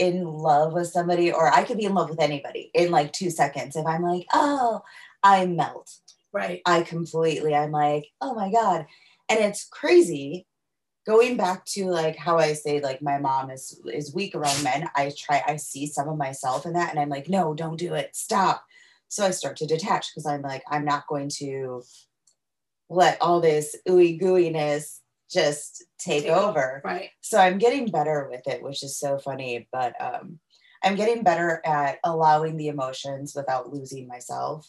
Speaker 2: in love with somebody, or I could be in love with anybody in like two seconds. If I'm like, oh, I melt.
Speaker 1: right.
Speaker 2: I completely, I'm like, oh my God. And it's crazy. Going back to like how I say like my mom is is weak around men, I try I see some of myself in that and I'm like, no, don't do it. Stop. So I start to detach because I'm like, I'm not going to let all this ooey gooiness just take,
Speaker 1: Take over.
Speaker 2: over
Speaker 1: Right.
Speaker 2: so i'm getting better with it which is so funny but um i'm getting better at allowing the emotions without losing myself